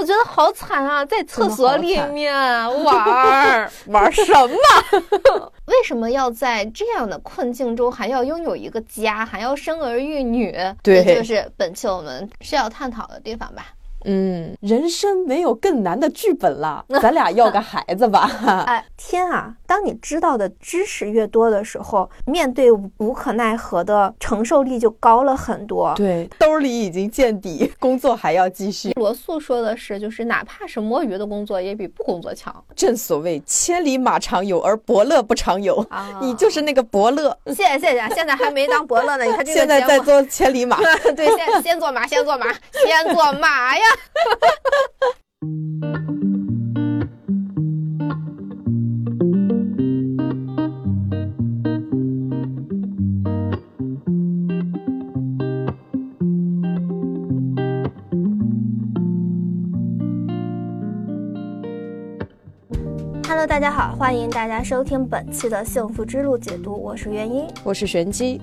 我觉得好惨啊，在厕所里面玩儿 玩什么？为什么要在这样的困境中还要拥有一个家，还要生儿育女？对，这就是本期我们需要探讨的地方吧。嗯，人生没有更难的剧本了，咱俩要个孩子吧。哎，天啊！当你知道的知识越多的时候，面对无可奈何的承受力就高了很多。对，兜里已经见底，工作还要继续。罗素说的是，就是哪怕是摸鱼的工作，也比不工作强。正所谓千里马常有，而伯乐不常有。啊，你就是那个伯乐。谢谢谢谢，现在还没当伯乐呢。你看这个 现在在做千里马。对，先先做马，先做马，先做马呀。Hello，大家好，欢迎大家收听本期的幸福之路解读，我是元音，我是玄机。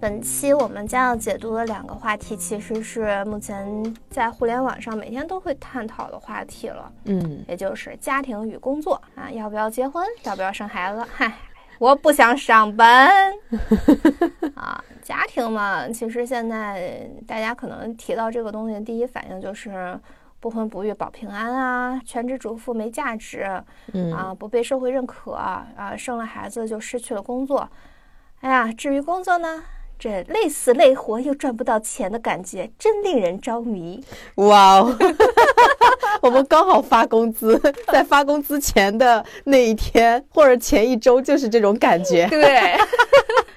本期我们将要解读的两个话题，其实是目前在互联网上每天都会探讨的话题了。嗯，也就是家庭与工作啊，要不要结婚，要不要生孩子？嗨，我不想上班啊。家庭嘛，其实现在大家可能提到这个东西，第一反应就是不婚不育保平安啊，全职主妇没价值，啊，不被社会认可啊，生了孩子就失去了工作。哎呀，至于工作呢？这累死累活又赚不到钱的感觉，真令人着迷。哇哦，我们刚好发工资，在发工资前的那一天或者前一周，就是这种感觉。对。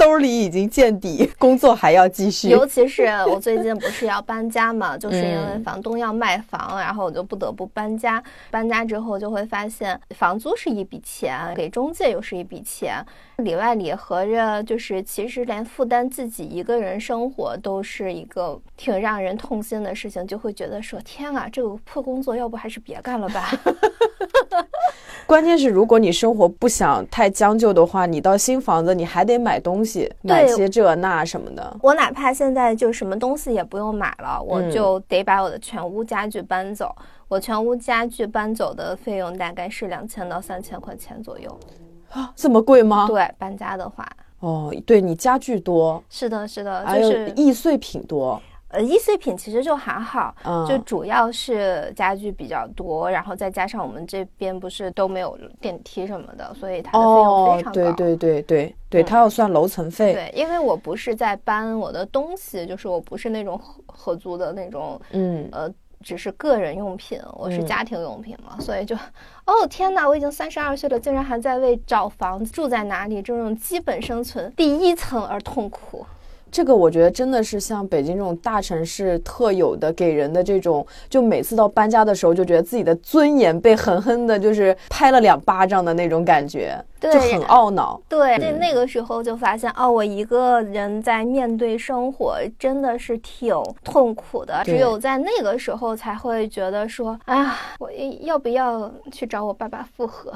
兜里已经见底，工作还要继续。尤其是我最近不是要搬家嘛，就是因为房东要卖房，然后我就不得不搬家。搬家之后就会发现，房租是一笔钱，给中介又是一笔钱，里外里合着，就是其实连负担自己一个人生活都是一个挺让人痛心的事情，就会觉得说，天啊，这个破工作要不还是别干了吧。关键是，如果你生活不想太将就的话，你到新房子你还得买东西，买些这那什么的。我哪怕现在就什么东西也不用买了，我就得把我的全屋家具搬走。我全屋家具搬走的费用大概是两千到三千块钱左右。啊，这么贵吗？对，搬家的话。哦，对你家具多。是的，是的，就是易碎品多。呃，易碎品其实就还好，就主要是家具比较多，然后再加上我们这边不是都没有电梯什么的，所以它的费用非常高。对对对对对，它要算楼层费。对，因为我不是在搬我的东西，就是我不是那种合合租的那种，嗯，呃，只是个人用品，我是家庭用品嘛，所以就，哦天哪，我已经三十二岁了，竟然还在为找房子住在哪里这种基本生存第一层而痛苦。这个我觉得真的是像北京这种大城市特有的，给人的这种，就每次到搬家的时候，就觉得自己的尊严被狠狠的，就是拍了两巴掌的那种感觉。就很懊恼，对，那那个时候就发现，哦，我一个人在面对生活真的是挺痛苦的。只有在那个时候才会觉得说，哎呀，我要不要去找我爸爸复合？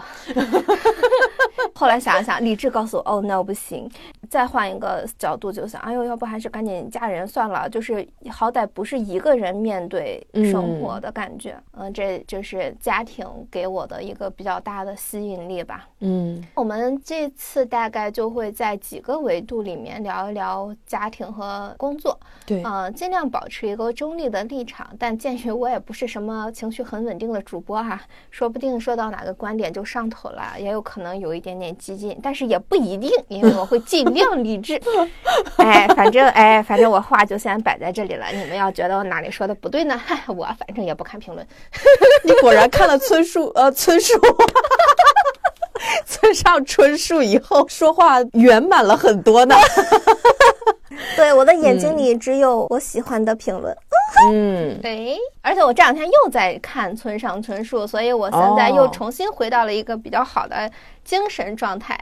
后来想了想，理智告诉我，哦，no，不行。再换一个角度就想，哎呦，要不还是赶紧嫁人算了，就是好歹不是一个人面对生活的感觉。嗯，这就是家庭给我的一个比较大的吸引力吧。嗯。我们这次大概就会在几个维度里面聊一聊家庭和工作，对，呃，尽量保持一个中立的立场。但鉴于我也不是什么情绪很稳定的主播哈，说不定说到哪个观点就上头了，也有可能有一点点激进，但是也不一定，因为我会尽量理智。哎，反正哎，反正我话就先摆在这里了。你们要觉得我哪里说的不对呢？我反正也不看评论。你果然看了村树，呃，村树。村上春树以后说话圆满了很多呢。对，我的眼睛里只有我喜欢的评论。嗯，对。而且我这两天又在看村上春树，所以我现在又重新回到了一个比较好的精神状态。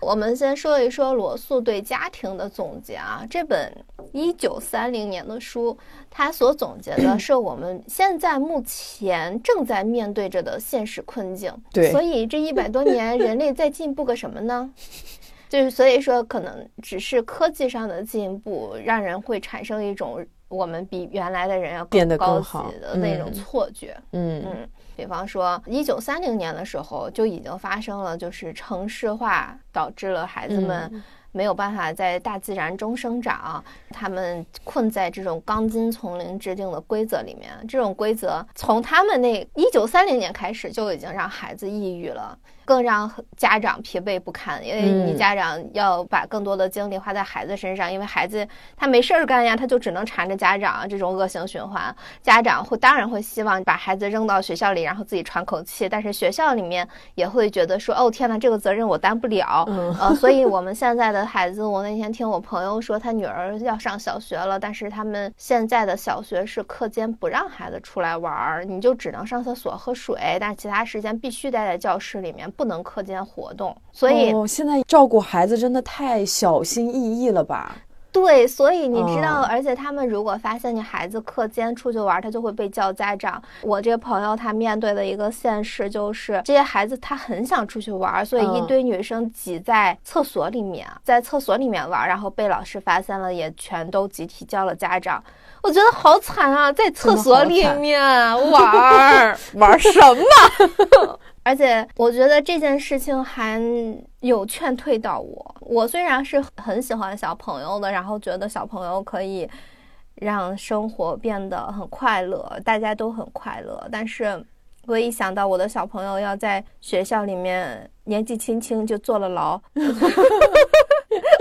我们先说一说罗素对家庭的总结啊，这本一九三零年的书，他所总结的是我们现在目前正在面对着的现实困境。对，所以这一百多年，人类在进步个什么呢？就是所以说，可能只是科技上的进步，让人会产生一种我们比原来的人要变得更好的那种错觉。嗯嗯，比方说，一九三零年的时候就已经发生了，就是城市化导致了孩子们。没有办法在大自然中生长，他们困在这种钢筋丛林制定的规则里面。这种规则从他们那一九三零年开始就已经让孩子抑郁了。更让家长疲惫不堪，因为你家长要把更多的精力花在孩子身上，因为孩子他没事儿干呀，他就只能缠着家长，这种恶性循环。家长会当然会希望把孩子扔到学校里，然后自己喘口气，但是学校里面也会觉得说，哦天呐，这个责任我担不了。呃，所以我们现在的孩子，我那天听我朋友说，他女儿要上小学了，但是他们现在的小学是课间不让孩子出来玩儿，你就只能上厕所喝水，但其他时间必须待在教室里面。不能课间活动，所以现在照顾孩子真的太小心翼翼了吧？对，所以你知道，而且他们如果发现你孩子课间出去玩，他就会被叫家长。我这个朋友他面对的一个现实就是，这些孩子他很想出去玩，所以一堆女生挤在厕所里面，在厕所里面玩，然后被老师发现了，也全都集体叫了家长。我觉得好惨啊，在厕所里面玩 玩什么？而且我觉得这件事情还有劝退到我。我虽然是很喜欢小朋友的，然后觉得小朋友可以让生活变得很快乐，大家都很快乐，但是我一想到我的小朋友要在学校里面年纪轻轻就坐了牢。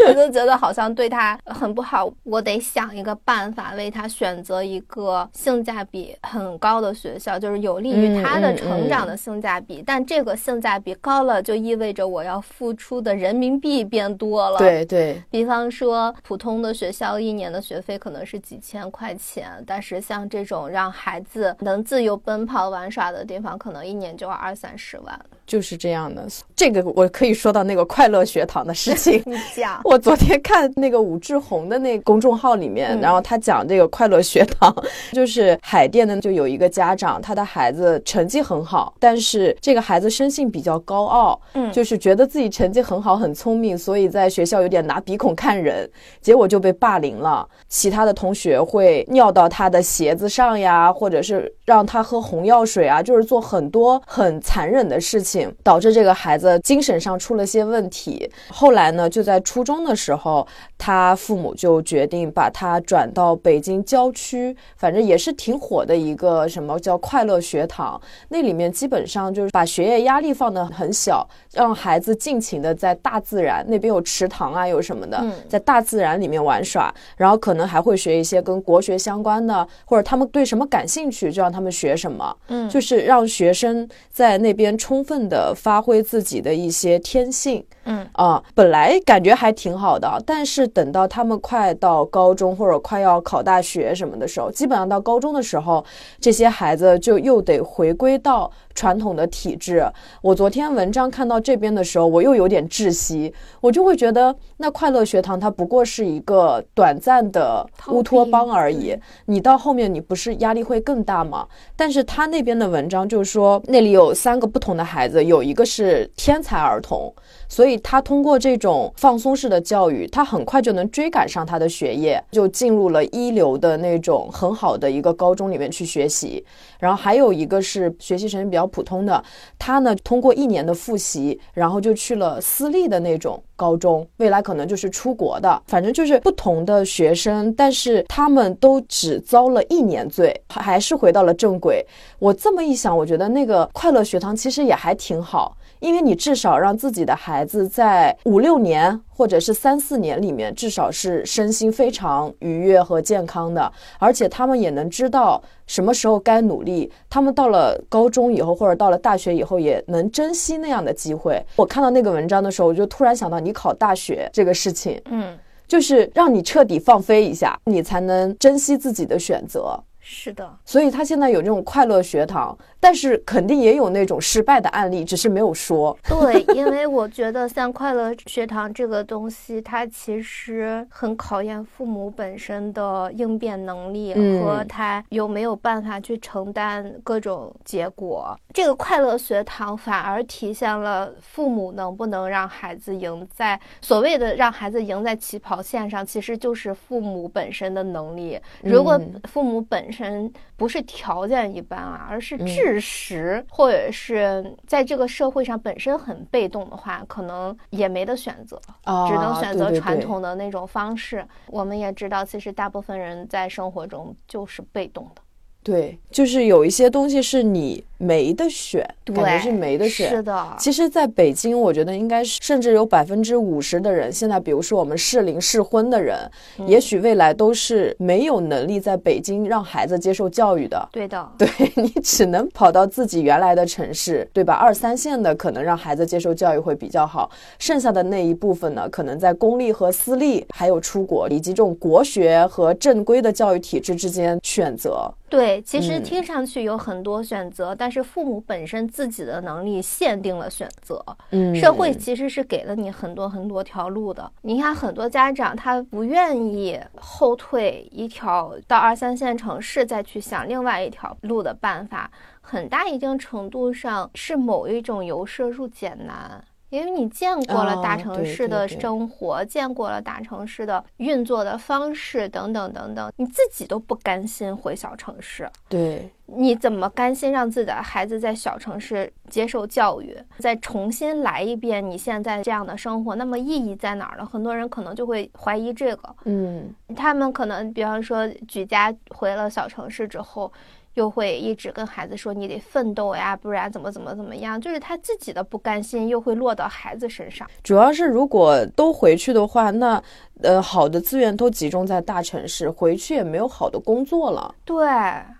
我就觉得好像对他很不好，我得想一个办法为他选择一个性价比很高的学校，就是有利于他的成长的性价比。但这个性价比高了，就意味着我要付出的人民币变多了。对对，比方说普通的学校一年的学费可能是几千块钱，但是像这种让孩子能自由奔跑玩耍的地方，可能一年就要二三十万。就是这样的，这个我可以说到那个快乐学堂的事情。你讲，我昨天看那个武志红的那公众号里面，然后他讲这个快乐学堂，就是海淀的，就有一个家长，他的孩子成绩很好，但是这个孩子生性比较高傲，嗯，就是觉得自己成绩很好很聪明，所以在学校有点拿鼻孔看人，结果就被霸凌了。其他的同学会尿到他的鞋子上呀，或者是让他喝红药水啊，就是做很多很残忍的事情。导致这个孩子精神上出了些问题。后来呢，就在初中的时候，他父母就决定把他转到北京郊区，反正也是挺火的一个什么叫快乐学堂。那里面基本上就是把学业压力放得很小，让孩子尽情的在大自然那边有池塘啊，有什么的，在大自然里面玩耍。然后可能还会学一些跟国学相关的，或者他们对什么感兴趣，就让他们学什么。嗯，就是让学生在那边充分。的发挥自己的一些天性，嗯啊，本来感觉还挺好的，但是等到他们快到高中或者快要考大学什么的时候，基本上到高中的时候，这些孩子就又得回归到。传统的体制，我昨天文章看到这边的时候，我又有点窒息。我就会觉得，那快乐学堂它不过是一个短暂的乌托邦而已。你到后面，你不是压力会更大吗？但是他那边的文章就是说，那里有三个不同的孩子，有一个是天才儿童。所以他通过这种放松式的教育，他很快就能追赶上他的学业，就进入了一流的那种很好的一个高中里面去学习。然后还有一个是学习成绩比较普通的，他呢通过一年的复习，然后就去了私立的那种高中，未来可能就是出国的。反正就是不同的学生，但是他们都只遭了一年罪，还是回到了正轨。我这么一想，我觉得那个快乐学堂其实也还挺好。因为你至少让自己的孩子在五六年或者是三四年里面，至少是身心非常愉悦和健康的，而且他们也能知道什么时候该努力。他们到了高中以后或者到了大学以后，也能珍惜那样的机会。我看到那个文章的时候，我就突然想到你考大学这个事情，嗯，就是让你彻底放飞一下，你才能珍惜自己的选择。是的，所以他现在有这种快乐学堂，但是肯定也有那种失败的案例，只是没有说。对，因为我觉得像快乐学堂这个东西，它其实很考验父母本身的应变能力和他有没有办法去承担各种结果。这个快乐学堂反而体现了父母能不能让孩子赢在所谓的让孩子赢在起跑线上，其实就是父母本身的能力。如果父母本身不是条件一般啊，而是知识，或者是在这个社会上本身很被动的话，可能也没得选择，只能选择传统的那种方式。我们也知道，其实大部分人在生活中就是被动的。对，就是有一些东西是你。没得选，感觉是没得选。是的，其实，在北京，我觉得应该是甚至有百分之五十的人，现在比如说我们适龄适婚的人，也许未来都是没有能力在北京让孩子接受教育的。对的，对你只能跑到自己原来的城市，对吧？二三线的可能让孩子接受教育会比较好，剩下的那一部分呢，可能在公立和私立，还有出国以及这种国学和正规的教育体制之间选择。对，其实听上去有很多选择，但是父母本身自己的能力限定了选择。嗯，社会其实是给了你很多很多条路的。你看，很多家长他不愿意后退一条到二三线城市再去想另外一条路的办法，很大一定程度上是某一种由奢入俭难。因为你见过了大城市的生活，见过了大城市的运作的方式等等等等，你自己都不甘心回小城市。对，你怎么甘心让自己的孩子在小城市接受教育，再重新来一遍你现在这样的生活？那么意义在哪儿呢？很多人可能就会怀疑这个。嗯，他们可能比方说举家回了小城市之后。又会一直跟孩子说你得奋斗呀，不然怎么怎么怎么样？就是他自己的不甘心，又会落到孩子身上。主要是如果都回去的话，那呃好的资源都集中在大城市，回去也没有好的工作了。对，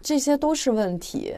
这些都是问题。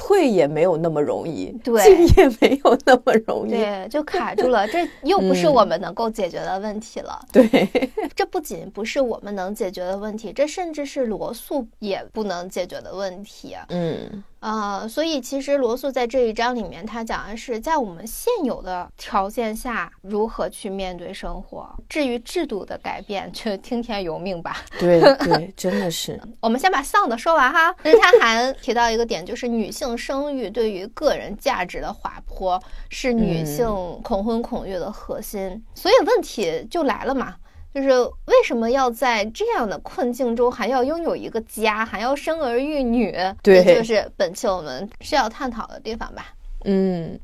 退也没有那么容易，对，进也没有那么容易，对，就 卡住了。这又不是我们能够解决的问题了。对，这不仅不是我们能解决的问题，这甚至是罗素也不能解决的问题。嗯。呃，所以其实罗素在这一章里面，他讲的是在我们现有的条件下如何去面对生活。至于制度的改变，就听天由命吧。对 对，真的是。我们先把丧的说完哈。其实他还提到一个点，就是女性生育对于个人价值的滑坡是女性恐婚恐育的核心。所以问题就来了嘛。就是为什么要在这样的困境中还要拥有一个家，还要生儿育女？对，就是本期我们需要探讨的地方吧。嗯。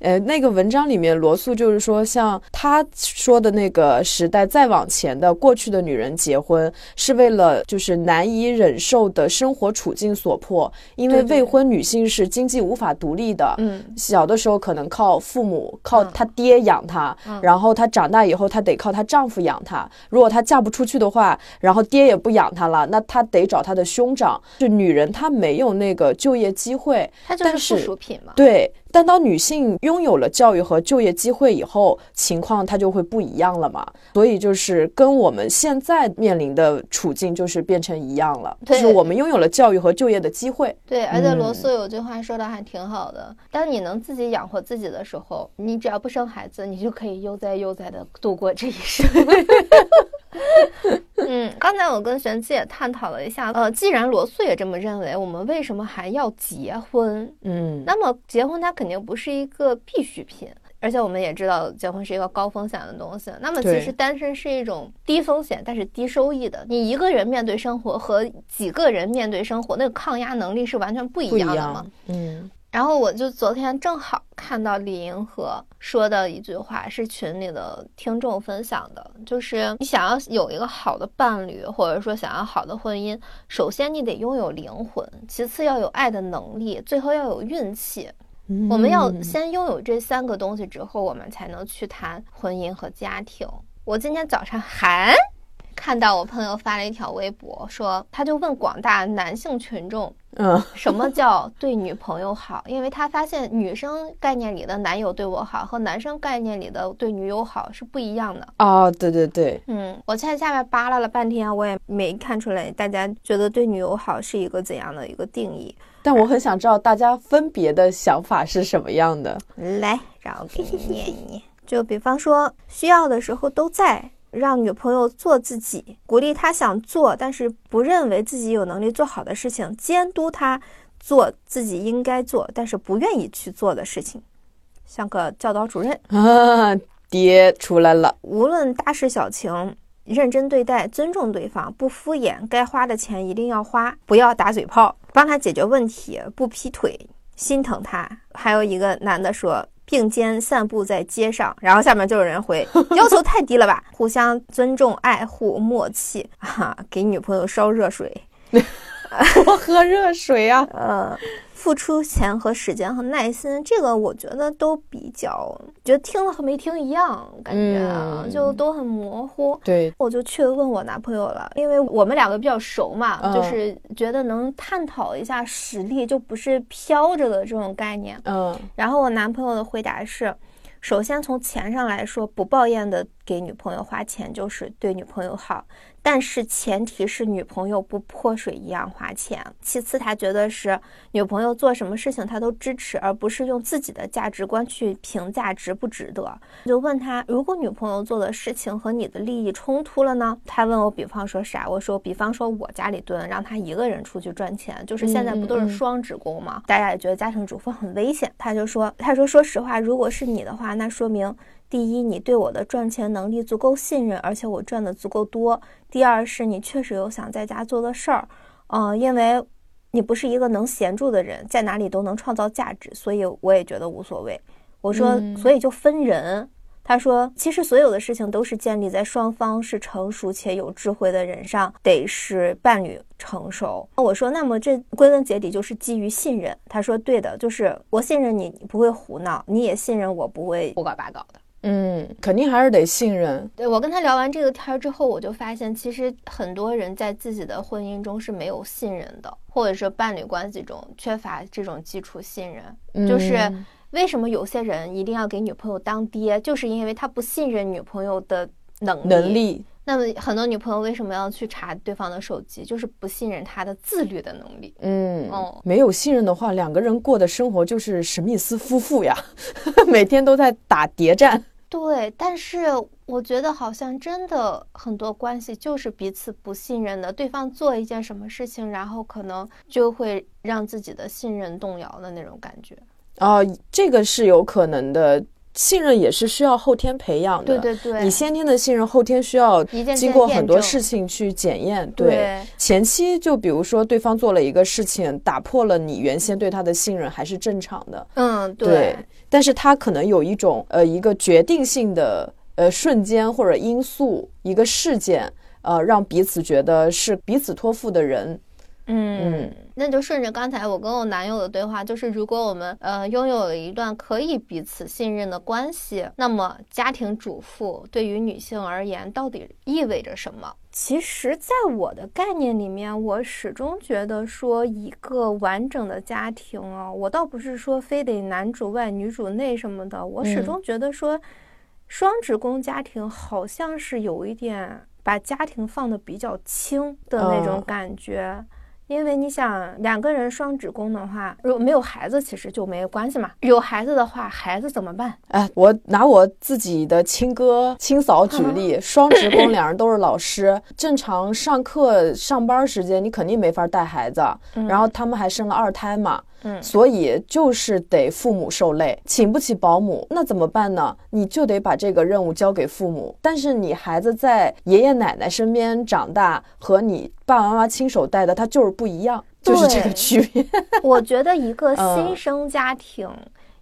呃，那个文章里面，罗素就是说，像他说的那个时代再往前的过去的女人结婚，是为了就是难以忍受的生活处境所迫，因为未婚女性是经济无法独立的。嗯，小的时候可能靠父母，靠她爹养她，然后她长大以后，她得靠她丈夫养她。如果她嫁不出去的话，然后爹也不养她了，那她得找她的兄长。就女人她没有那个就业机会，她就是附属品嘛。对。但当女性拥有了教育和就业机会以后，情况它就会不一样了嘛。所以就是跟我们现在面临的处境就是变成一样了，就是我们拥有了教育和就业的机会。对，而且罗素有句话说的还挺好的：当你能自己养活自己的时候，你只要不生孩子，你就可以悠哉悠哉的度过这一生。嗯，刚才我跟玄机也探讨了一下，呃，既然罗素也这么认为，我们为什么还要结婚？嗯，那么结婚它肯定不是一个必需品，而且我们也知道结婚是一个高风险的东西。那么其实单身是一种低风险但是低收益的。你一个人面对生活和几个人面对生活，那个抗压能力是完全不一样的嘛？嗯。然后我就昨天正好看到李银河说的一句话，是群里的听众分享的，就是你想要有一个好的伴侣，或者说想要好的婚姻，首先你得拥有灵魂，其次要有爱的能力，最后要有运气。我们要先拥有这三个东西之后，我们才能去谈婚姻和家庭。我今天早上还看到我朋友发了一条微博，说他就问广大男性群众。嗯，什么叫对女朋友好？因为他发现女生概念里的男友对我好和男生概念里的对女友好是不一样的。哦，对对对，嗯，我在下面扒拉了半天，我也没看出来大家觉得对女友好是一个怎样的一个定义。但我很想知道大家分别的想法是什么样的。来，让我给你念一念。就比方说，需要的时候都在。让女朋友做自己，鼓励她想做但是不认为自己有能力做好的事情，监督她做自己应该做但是不愿意去做的事情，像个教导主任啊，爹出来了。无论大事小情，认真对待，尊重对方，不敷衍，该花的钱一定要花，不要打嘴炮，帮他解决问题，不劈腿，心疼他。还有一个男的说。并肩散步在街上，然后下面就有人回：要求太低了吧？互相尊重、爱护、默契啊！给女朋友烧热水，多喝热水啊！嗯。付出钱和时间和耐心，这个我觉得都比较，觉得听了和没听一样，感觉啊，就都很模糊。对，我就去问我男朋友了，因为我们两个比较熟嘛，就是觉得能探讨一下实力，就不是飘着的这种概念。嗯，然后我男朋友的回答是，首先从钱上来说，不抱怨的给女朋友花钱就是对女朋友好。但是前提是女朋友不泼水一样花钱。其次，他觉得是女朋友做什么事情他都支持，而不是用自己的价值观去评价值不值得。就问他，如果女朋友做的事情和你的利益冲突了呢？他问我，比方说啥？我说，比方说我家里蹲，让他一个人出去赚钱，就是现在不都是双职工吗？大家也觉得家庭主妇很危险。他就说，他说，说实话，如果是你的话，那说明。第一，你对我的赚钱能力足够信任，而且我赚的足够多。第二，是你确实有想在家做的事儿，嗯，因为你不是一个能闲住的人，在哪里都能创造价值，所以我也觉得无所谓。我说，所以就分人。他说，其实所有的事情都是建立在双方是成熟且有智慧的人上，得是伴侣成熟。我说，那么这归根结底就是基于信任。他说，对的，就是我信任你，你不会胡闹，你也信任我不会胡搞八搞的。嗯，肯定还是得信任。对我跟他聊完这个天儿之后，我就发现，其实很多人在自己的婚姻中是没有信任的，或者是伴侣关系中缺乏这种基础信任。就是为什么有些人一定要给女朋友当爹，就是因为他不信任女朋友的能力。能力。那么很多女朋友为什么要去查对方的手机？就是不信任他的自律的能力。嗯，哦，没有信任的话，两个人过的生活就是史密斯夫妇呀，每天都在打谍战。对，但是我觉得好像真的很多关系就是彼此不信任的，对方做一件什么事情，然后可能就会让自己的信任动摇的那种感觉。哦，这个是有可能的。信任也是需要后天培养的，对对对，你先天的信任，后天需要经过很多事情去检验。对，前期就比如说对方做了一个事情，打破了你原先对他的信任，还是正常的。嗯，对。但是他可能有一种呃一个决定性的呃瞬间或者因素，一个事件，呃，让彼此觉得是彼此托付的人。嗯，那就顺着刚才我跟我男友的对话，就是如果我们呃拥有了一段可以彼此信任的关系，那么家庭主妇对于女性而言到底意味着什么？其实，在我的概念里面，我始终觉得说一个完整的家庭啊，我倒不是说非得男主外女主内什么的，我始终觉得说双职工家庭好像是有一点把家庭放的比较轻的那种感觉。因为你想两个人双职工的话，如果没有孩子，其实就没有关系嘛。有孩子的话，孩子怎么办？哎，我拿我自己的亲哥亲嫂举例，双职工，两人都是老师，正常上课上班时间，你肯定没法带孩子。然后他们还生了二胎嘛。嗯，所以就是得父母受累，请不起保姆，那怎么办呢？你就得把这个任务交给父母。但是你孩子在爷爷奶奶身边长大，和你爸爸妈妈亲手带的，他就是不一样，就是这个区别。我觉得一个新生家庭。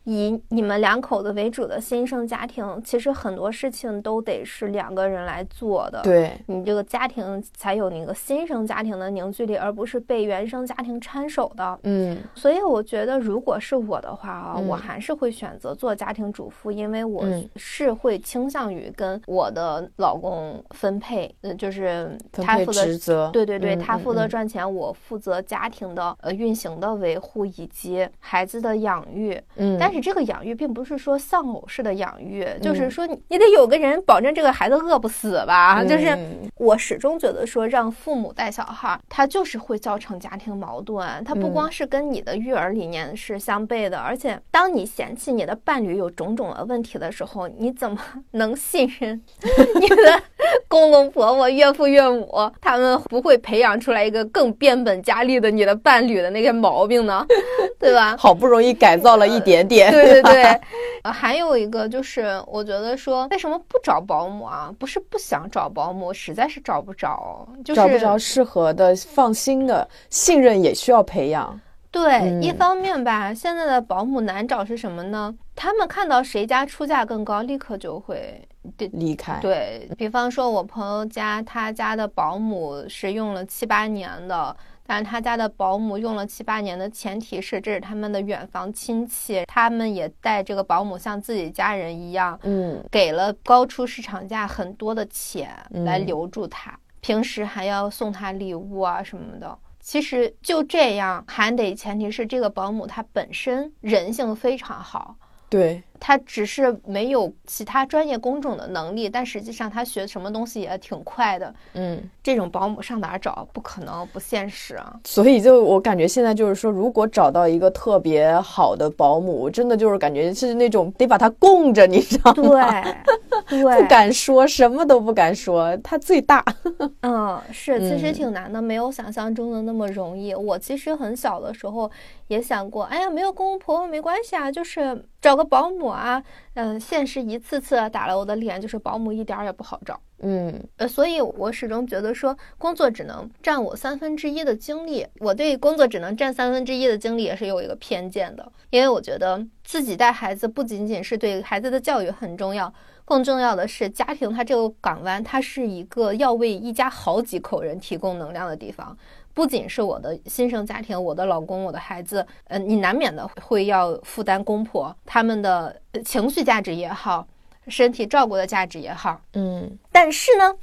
以你们两口子为主的新生家庭，其实很多事情都得是两个人来做的。对你这个家庭才有那个新生家庭的凝聚力，而不是被原生家庭掺手的。嗯，所以我觉得，如果是我的话啊，我还是会选择做家庭主妇，因为我是会倾向于跟我的老公分配，嗯，就是他负责，对对对，他负责赚钱，我负责家庭的呃运行的维护以及孩子的养育。嗯，但是这个养育并不是说丧偶式的养育，就是说你得有个人保证这个孩子饿不死吧。就是我始终觉得说让父母带小孩，他就是会造成家庭矛盾。他不光是跟你的育儿理念是相悖的，而且当你嫌弃你的伴侣有种种的问题的时候，你怎么 能信任 你的 公公婆婆、岳父岳母他们不会培养出来一个更变本加厉的你的伴侣的那些毛病呢？对吧？好不容易改造了一点点。对对对，呃，还有一个就是，我觉得说，为什么不找保姆啊？不是不想找保姆，实在是找不着，就是找不着适合的、放心的、信任也需要培养。对，一方面吧，现在的保姆难找是什么呢？他们看到谁家出价更高，立刻就会离开。对比方说，我朋友家，他家的保姆是用了七八年的。但是他家的保姆用了七八年的前提是这是他们的远房亲戚，他们也带这个保姆像自己家人一样，嗯，给了高出市场价很多的钱来留住他，平时还要送他礼物啊什么的。其实就这样，还得前提是这个保姆她本身人性非常好。对。他只是没有其他专业工种的能力，但实际上他学什么东西也挺快的。嗯，这种保姆上哪儿找？不可能，不现实啊。所以就我感觉现在就是说，如果找到一个特别好的保姆，真的就是感觉是那种得把他供着，你知道吗？对，对，不敢说什么都不敢说，他最大。嗯，是，其实挺难的，没有想象中的那么容易。我其实很小的时候也想过，哎呀，没有公公婆婆没关系啊，就是找个保姆。啊，嗯，现实一次次打了我的脸，就是保姆一点儿也不好找，嗯，呃，所以我始终觉得说，工作只能占我三分之一的精力。我对工作只能占三分之一的精力也是有一个偏见的，因为我觉得自己带孩子不仅仅是对孩子的教育很重要，更重要的是家庭它这个港湾，它是一个要为一家好几口人提供能量的地方。不仅是我的新生家庭，我的老公，我的孩子，嗯，你难免的会要负担公婆他们的情绪价值也好，身体照顾的价值也好，嗯，但是呢，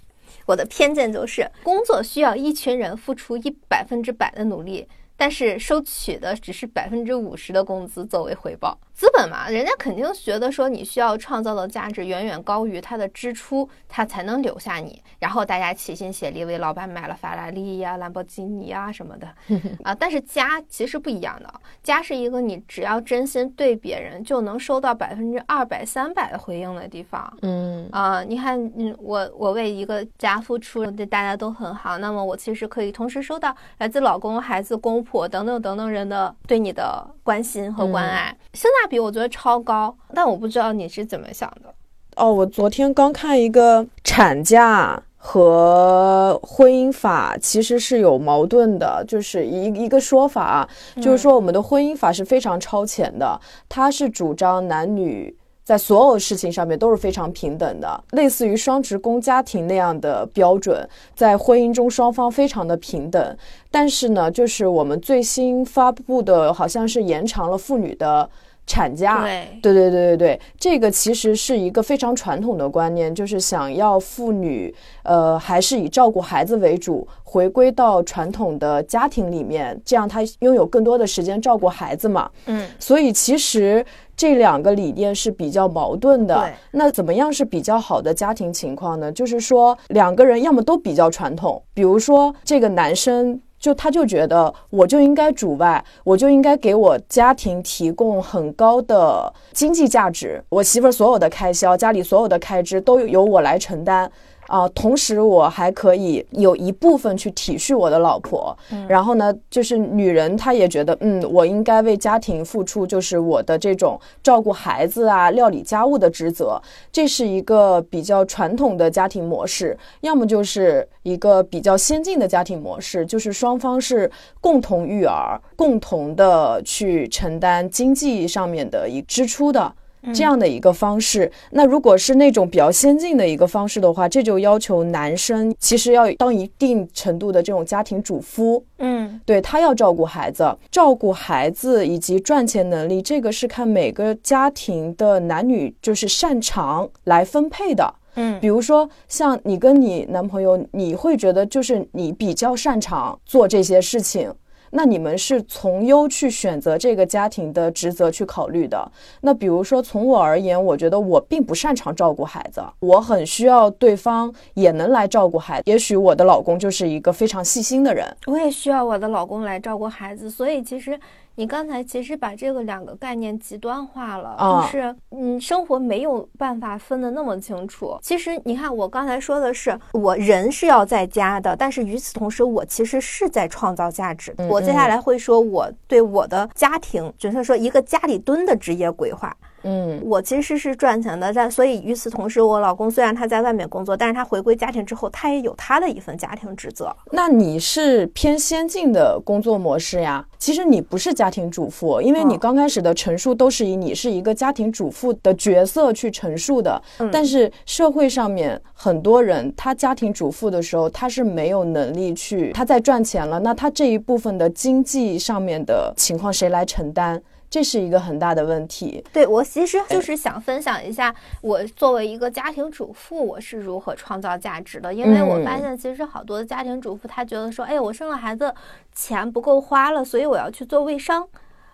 我的偏见就是，工作需要一群人付出一百分之百的努力，但是收取的只是百分之五十的工资作为回报。资本嘛，人家肯定觉得说你需要创造的价值远远高于他的支出，他才能留下你。然后大家齐心协力为老板买了法拉利呀、兰博基尼啊什么的 啊。但是家其实不一样的，家是一个你只要真心对别人，就能收到百分之二百、三百的回应的地方。嗯啊，你看，嗯，我我为一个家付出，对大家都很好，那么我其实可以同时收到来自老公、孩子、公婆等等等等人的对你的关心和关爱。现在。比我觉得超高，但我不知道你是怎么想的。哦，我昨天刚看一个产假和婚姻法其实是有矛盾的，就是一一个说法，就是说我们的婚姻法是非常超前的，它是主张男女在所有事情上面都是非常平等的，类似于双职工家庭那样的标准，在婚姻中双方非常的平等。但是呢，就是我们最新发布的好像是延长了妇女的。产假，对对对对对对，这个其实是一个非常传统的观念，就是想要妇女，呃，还是以照顾孩子为主，回归到传统的家庭里面，这样她拥有更多的时间照顾孩子嘛。嗯，所以其实这两个理念是比较矛盾的。那怎么样是比较好的家庭情况呢？就是说两个人要么都比较传统，比如说这个男生。就他就觉得我就应该主外，我就应该给我家庭提供很高的经济价值，我媳妇儿所有的开销，家里所有的开支都由我来承担。啊，同时我还可以有一部分去体恤我的老婆，然后呢，就是女人她也觉得，嗯，我应该为家庭付出，就是我的这种照顾孩子啊、料理家务的职责，这是一个比较传统的家庭模式，要么就是一个比较先进的家庭模式，就是双方是共同育儿、共同的去承担经济上面的一支出的。这样的一个方式，那如果是那种比较先进的一个方式的话，这就要求男生其实要当一定程度的这种家庭主夫，嗯，对他要照顾孩子，照顾孩子以及赚钱能力，这个是看每个家庭的男女就是擅长来分配的，嗯，比如说像你跟你男朋友，你会觉得就是你比较擅长做这些事情。那你们是从优去选择这个家庭的职责去考虑的。那比如说从我而言，我觉得我并不擅长照顾孩子，我很需要对方也能来照顾孩子。也许我的老公就是一个非常细心的人，我也需要我的老公来照顾孩子。所以其实。你刚才其实把这个两个概念极端化了，就是嗯，生活没有办法分得那么清楚。其实你看，我刚才说的是，我人是要在家的，但是与此同时，我其实是在创造价值。我接下来会说我对我的家庭，准确说一个家里蹲的职业规划。嗯，我其实是赚钱的，但所以与此同时，我老公虽然他在外面工作，但是他回归家庭之后，他也有他的一份家庭职责。那你是偏先进的工作模式呀？其实你不是家庭主妇，因为你刚开始的陈述都是以你是一个家庭主妇的角色去陈述的。但是社会上面很多人，他家庭主妇的时候，他是没有能力去，他在赚钱了，那他这一部分的经济上面的情况谁来承担？这是一个很大的问题。对我其实就是想分享一下，我作为一个家庭主妇，我是如何创造价值的。因为我发现，其实好多的家庭主妇，她觉得说，哎，我生了孩子，钱不够花了，所以我要去做微商。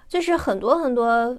就是很多很多，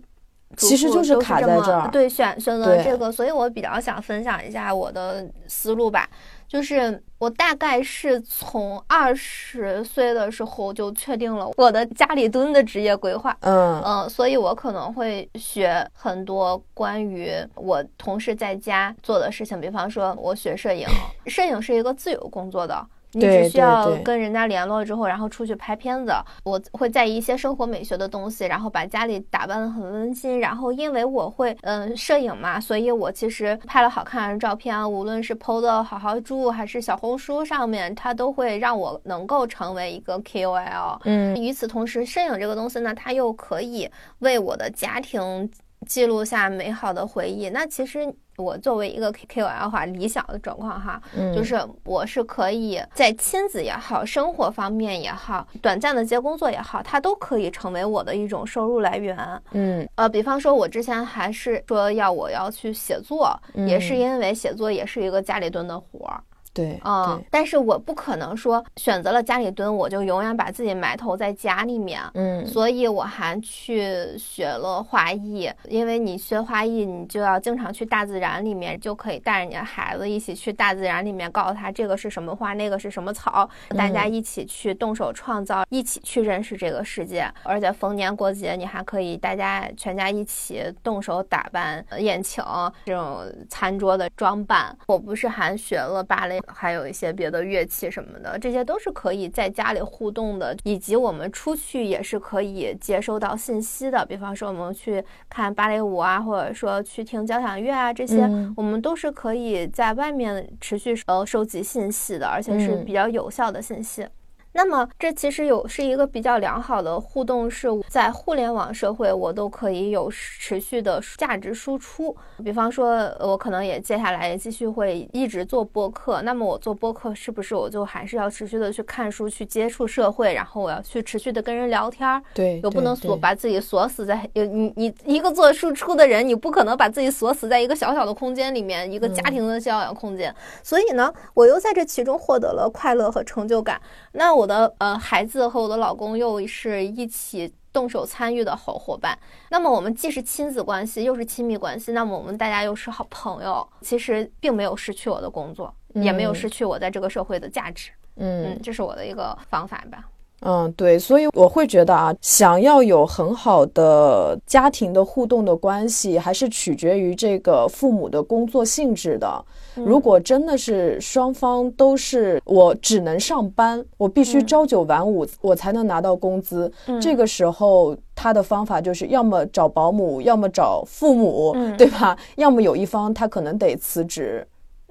其实就是卡在这儿。对，选选择这个，所以我比较想分享一下我的思路吧。就是我大概是从二十岁的时候就确定了我的家里蹲的职业规划，嗯嗯，所以我可能会学很多关于我同事在家做的事情，比方说我学摄影，摄影是一个自由工作的。你只需要跟人家联络之后，然后出去拍片子。我会在意一些生活美学的东西，然后把家里打扮的很温馨。然后因为我会嗯摄影嘛，所以我其实拍了好看的照片，无论是 PO 的好好住还是小红书上面，它都会让我能够成为一个 KOL。嗯，与此同时，摄影这个东西呢，它又可以为我的家庭记录下美好的回忆。那其实。我作为一个 KOL 话，理想的状况哈，就是我是可以在亲子也好，生活方面也好，短暂的接工作也好，它都可以成为我的一种收入来源。嗯，呃，比方说，我之前还是说要我要去写作，也是因为写作也是一个家里蹲的活儿。对，嗯，但是我不可能说选择了家里蹲，我就永远把自己埋头在家里面，嗯，所以我还去学了花艺，因为你学花艺，你就要经常去大自然里面，就可以带着你的孩子一起去大自然里面，告诉他这个是什么花，那个是什么草，大家一起去动手创造，一起去认识这个世界。而且逢年过节，你还可以大家全家一起动手打扮宴请这种餐桌的装扮。我不是还学了芭蕾。还有一些别的乐器什么的，这些都是可以在家里互动的，以及我们出去也是可以接收到信息的。比方说，我们去看芭蕾舞啊，或者说去听交响乐啊，这些我们都是可以在外面持续呃收集信息的，而且是比较有效的信息。那么，这其实有是一个比较良好的互动，是在互联网社会，我都可以有持续的价值输出。比方说，我可能也接下来继续会一直做播客。那么，我做播客是不是我就还是要持续的去看书、去接触社会，然后我要去持续的跟人聊天？对，又不能锁把自己锁死在有你你一个做输出的人，你不可能把自己锁死在一个小小的空间里面，一个家庭的教养空间。所以呢，我又在这其中获得了快乐和成就感。那我的呃孩子和我的老公又是一起动手参与的好伙伴，那么我们既是亲子关系，又是亲密关系，那么我们大家又是好朋友，其实并没有失去我的工作，也没有失去我在这个社会的价值。嗯，这是我的一个方法吧。嗯，对，所以我会觉得啊，想要有很好的家庭的互动的关系，还是取决于这个父母的工作性质的。如果真的是双方都是我只能上班，我必须朝九晚五，我才能拿到工资，这个时候他的方法就是要么找保姆，要么找父母，对吧？要么有一方他可能得辞职。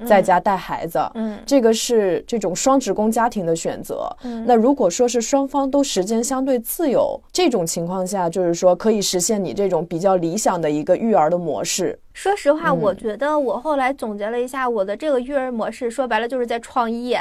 在家带孩子，嗯，这个是这种双职工家庭的选择。嗯，那如果说是双方都时间相对自由，这种情况下，就是说可以实现你这种比较理想的一个育儿的模式。说实话，我觉得我后来总结了一下，我的这个育儿模式，说白了就是在创业。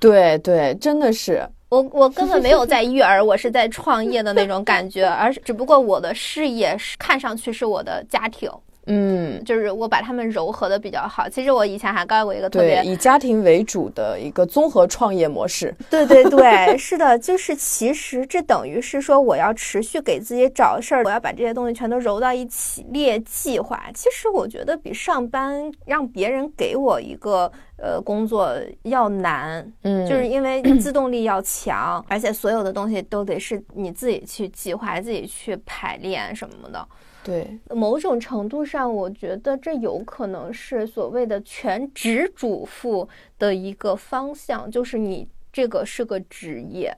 对对，真的是我我根本没有在育儿，我是在创业的那种感觉，而只不过我的事业是看上去是我的家庭。嗯，就是我把他们柔和的比较好。其实我以前还干过一个特别以家庭为主的一个综合创业模式。对 对对，是的，就是其实这等于是说我要持续给自己找事儿，我要把这些东西全都揉到一起列计划。其实我觉得比上班让别人给我一个呃工作要难，嗯，就是因为自动力要强，而且所有的东西都得是你自己去计划、自己去排练什么的。对，某种程度上，我觉得这有可能是所谓的全职主妇的一个方向，就是你这个是个职业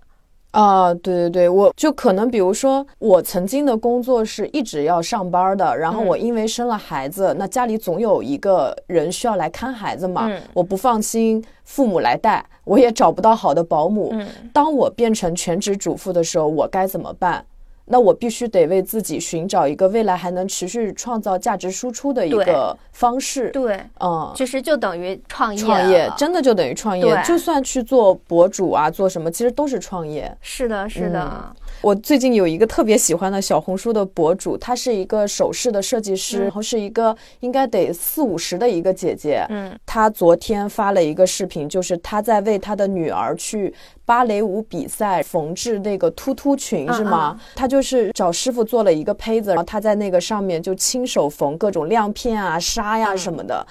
啊。对对对，我就可能比如说，我曾经的工作是一直要上班的，然后我因为生了孩子，那家里总有一个人需要来看孩子嘛，我不放心父母来带，我也找不到好的保姆。当我变成全职主妇的时候，我该怎么办？那我必须得为自己寻找一个未来还能持续创造价值输出的一个方式。对，嗯，其实就等于创业。创业真的就等于创业，就算去做博主啊，做什么，其实都是创业。是的，是的。我最近有一个特别喜欢的小红书的博主，她是一个首饰的设计师，然后是一个应该得四五十的一个姐姐。嗯，她昨天发了一个视频，就是她在为她的女儿去。芭蕾舞比赛缝制那个突突裙是吗？他就是找师傅做了一个胚子，然后他在那个上面就亲手缝各种亮片啊、纱呀什么的。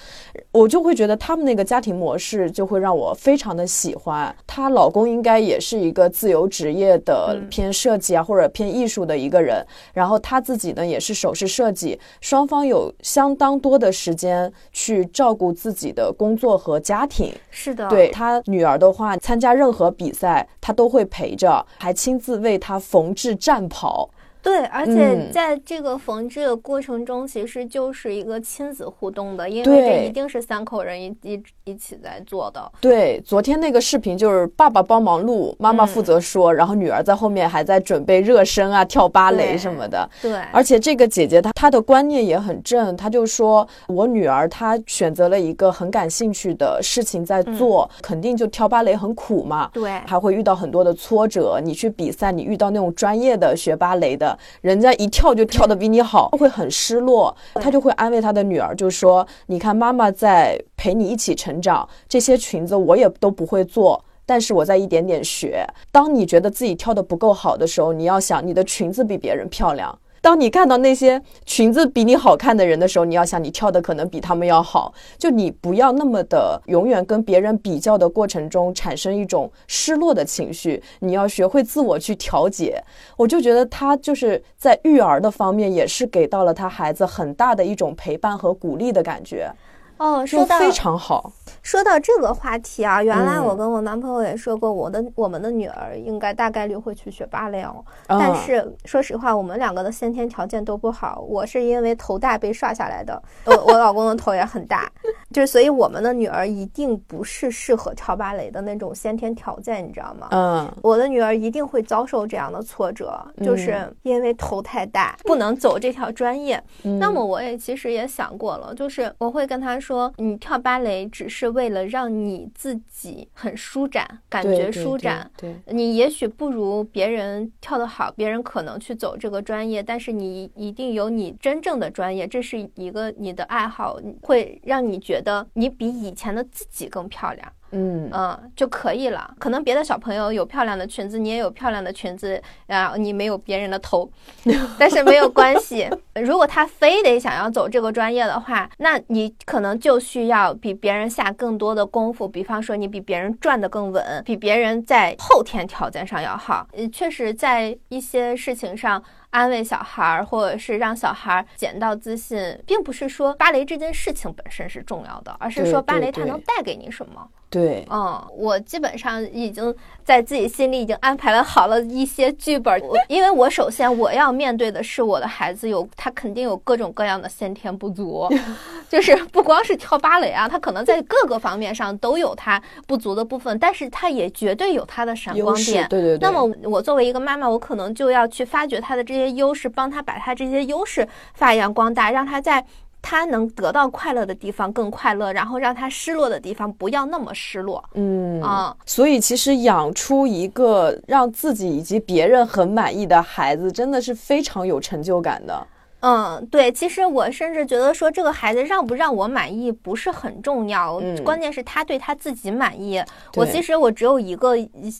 我就会觉得他们那个家庭模式就会让我非常的喜欢。她老公应该也是一个自由职业的偏设计啊或者偏艺术的一个人，然后她自己呢也是首饰设计，双方有相当多的时间去照顾自己的工作和家庭。是的，对她女儿的话，参加任何比赛。他都会陪着，还亲自为他缝制战袍。对，而且在这个缝制的过程中，其实就是一个亲子互动的，因为这一定是三口人一一一起在做的。对，昨天那个视频就是爸爸帮忙录，妈妈负责说，然后女儿在后面还在准备热身啊，跳芭蕾什么的。对，而且这个姐姐她她的观念也很正，她就说我女儿她选择了一个很感兴趣的事情在做，肯定就跳芭蕾很苦嘛。对，还会遇到很多的挫折。你去比赛，你遇到那种专业的学芭蕾的。人家一跳就跳得比你好，会很失落。他就会安慰他的女儿，就说：“你看，妈妈在陪你一起成长，这些裙子我也都不会做，但是我在一点点学。当你觉得自己跳得不够好的时候，你要想你的裙子比别人漂亮。”当你看到那些裙子比你好看的人的时候，你要想你跳的可能比他们要好，就你不要那么的永远跟别人比较的过程中产生一种失落的情绪，你要学会自我去调节。我就觉得他就是在育儿的方面也是给到了他孩子很大的一种陪伴和鼓励的感觉。哦，说到非常好。说到这个话题啊，原来我跟我男朋友也说过，我的我们的女儿应该大概率会去学芭蕾哦。但是说实话，我们两个的先天条件都不好。我是因为头大被刷下来的，我我老公的头也很大，就是所以我们的女儿一定不是适合跳芭蕾的那种先天条件，你知道吗？嗯，我的女儿一定会遭受这样的挫折，就是因为头太大，不能走这条专业。那么我也其实也想过了，就是我会跟她。说你跳芭蕾只是为了让你自己很舒展，感觉舒展。对，你也许不如别人跳得好，别人可能去走这个专业，但是你一定有你真正的专业，这是一个你的爱好，会让你觉得你比以前的自己更漂亮。嗯嗯就可以了。可能别的小朋友有漂亮的裙子，你也有漂亮的裙子啊，你没有别人的头，但是没有关系。如果他非得想要走这个专业的话，那你可能就需要比别人下更多的功夫。比方说，你比别人转的更稳，比别人在后天条件上要好。呃，确实在一些事情上。安慰小孩儿，或者是让小孩儿捡到自信，并不是说芭蕾这件事情本身是重要的，而是说芭蕾它能带给你什么。对，嗯，我基本上已经在自己心里已经安排了好了一些剧本，因为我首先我要面对的是我的孩子有他肯定有各种各样的先天不足，就是不光是跳芭蕾啊，他可能在各个方面上都有他不足的部分，但是他也绝对有他的闪光点。对对对。那么我作为一个妈妈，我可能就要去发掘他的这些优势，帮他把他这些优势发扬光大，让他在。他能得到快乐的地方更快乐，然后让他失落的地方不要那么失落。嗯啊，所以其实养出一个让自己以及别人很满意的孩子，真的是非常有成就感的。嗯，对，其实我甚至觉得说这个孩子让不让我满意不是很重要，关键是他对他自己满意。我其实我只有一个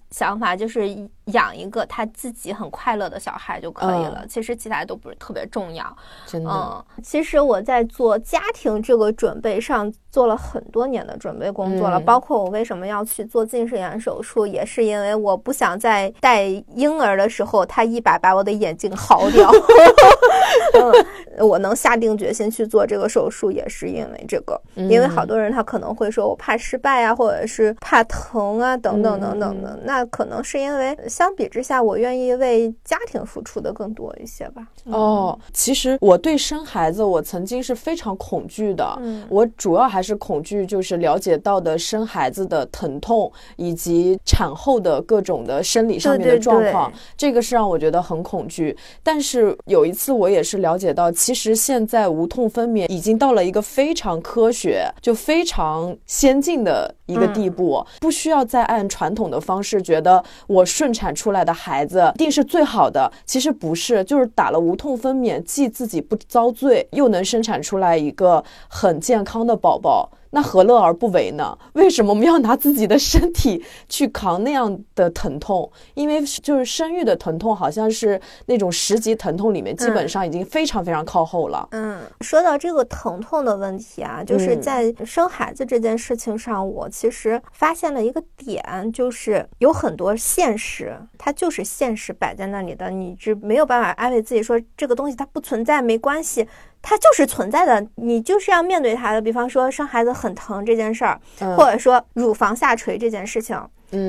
想法，就是养一个他自己很快乐的小孩就可以了。其实其他都不是特别重要。真的。嗯，其实我在做家庭这个准备上做了很多年的准备工作了，包括我为什么要去做近视眼手术，也是因为我不想在带婴儿的时候他一把把我的眼睛薅掉。嗯我能下定决心去做这个手术，也是因为这个，因为好多人他可能会说我怕失败啊，或者是怕疼啊，等等等等的。那可能是因为相比之下，我愿意为家庭付出的更多一些吧。哦，其实我对生孩子，我曾经是非常恐惧的。嗯，我主要还是恐惧，就是了解到的生孩子的疼痛以及产后的各种的生理上面的状况，这个是让我觉得很恐惧。但是有一次，我也是了解到。其实现在无痛分娩已经到了一个非常科学、就非常先进的一个地步，不需要再按传统的方式觉得我顺产出来的孩子一定是最好的。其实不是，就是打了无痛分娩，既自己不遭罪，又能生产出来一个很健康的宝宝。那何乐而不为呢？为什么我们要拿自己的身体去扛那样的疼痛？因为就是生育的疼痛，好像是那种十级疼痛里面，基本上已经非常非常靠后了。嗯，说到这个疼痛的问题啊，就是在生孩子这件事情上，我其实发现了一个点，就是有很多现实，它就是现实摆在那里的，你是没有办法安慰自己说这个东西它不存在，没关系。它就是存在的，你就是要面对它的。比方说生孩子很疼这件事儿，或者说乳房下垂这件事情，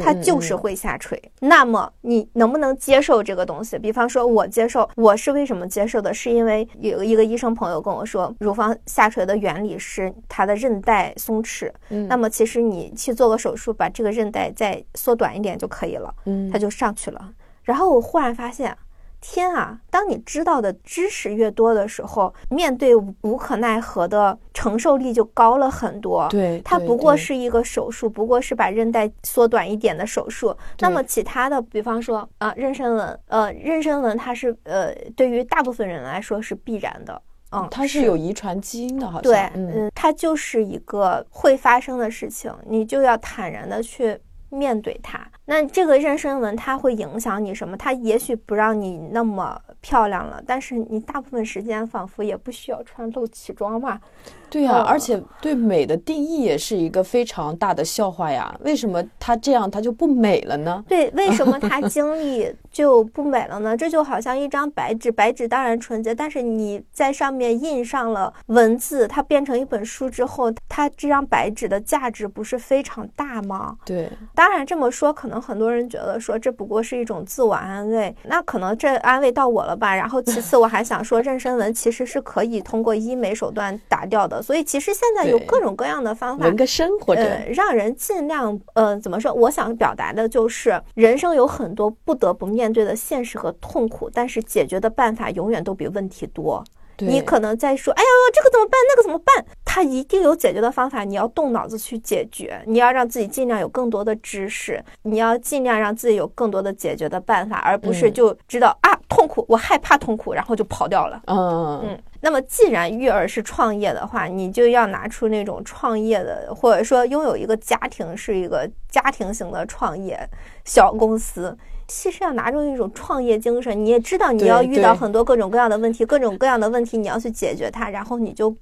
它就是会下垂。那么你能不能接受这个东西？比方说我接受，我是为什么接受的？是因为有一个医生朋友跟我说，乳房下垂的原理是它的韧带松弛。那么其实你去做个手术，把这个韧带再缩短一点就可以了。它就上去了。然后我忽然发现。天啊！当你知道的知识越多的时候，面对无可奈何的承受力就高了很多。对，它不过是一个手术，不过是把韧带缩短一点的手术。那么其他的，比方说啊，妊娠纹，呃，妊娠纹它是呃，对于大部分人来说是必然的。嗯，它是有遗传基因的，好像。对，嗯，它就是一个会发生的事情，你就要坦然的去。面对它，那这个妊娠纹它会影响你什么？它也许不让你那么漂亮了，但是你大部分时间仿佛也不需要穿露脐装嘛。对呀，而且对美的定义也是一个非常大的笑话呀。为什么它这样它就不美了呢？对，为什么它经历就不美了呢？这就好像一张白纸，白纸当然纯洁，但是你在上面印上了文字，它变成一本书之后，它这张白纸的价值不是非常大吗？对，当然这么说，可能很多人觉得说这不过是一种自我安慰，那可能这安慰到我了吧？然后其次 我还想说，妊娠纹其实是可以通过医美手段打掉的。所以其实现在有各种各样的方法，纹个身或者让人尽量呃怎么说？我想表达的就是，人生有很多不得不面对的现实和痛苦，但是解决的办法永远都比问题多。你可能在说，哎呀，这个怎么办？那个怎么办？他一定有解决的方法，你要动脑子去解决，你要让自己尽量有更多的知识，你要尽量让自己有更多的解决的办法，而不是就知道啊痛苦，我害怕痛苦，然后就跑掉了。嗯嗯。那么，既然育儿是创业的话，你就要拿出那种创业的，或者说拥有一个家庭是一个家庭型的创业小公司，其实要拿出一种创业精神。你也知道你要遇到很多各种各样的问题，各种各样的问题你要去解决它，然后你就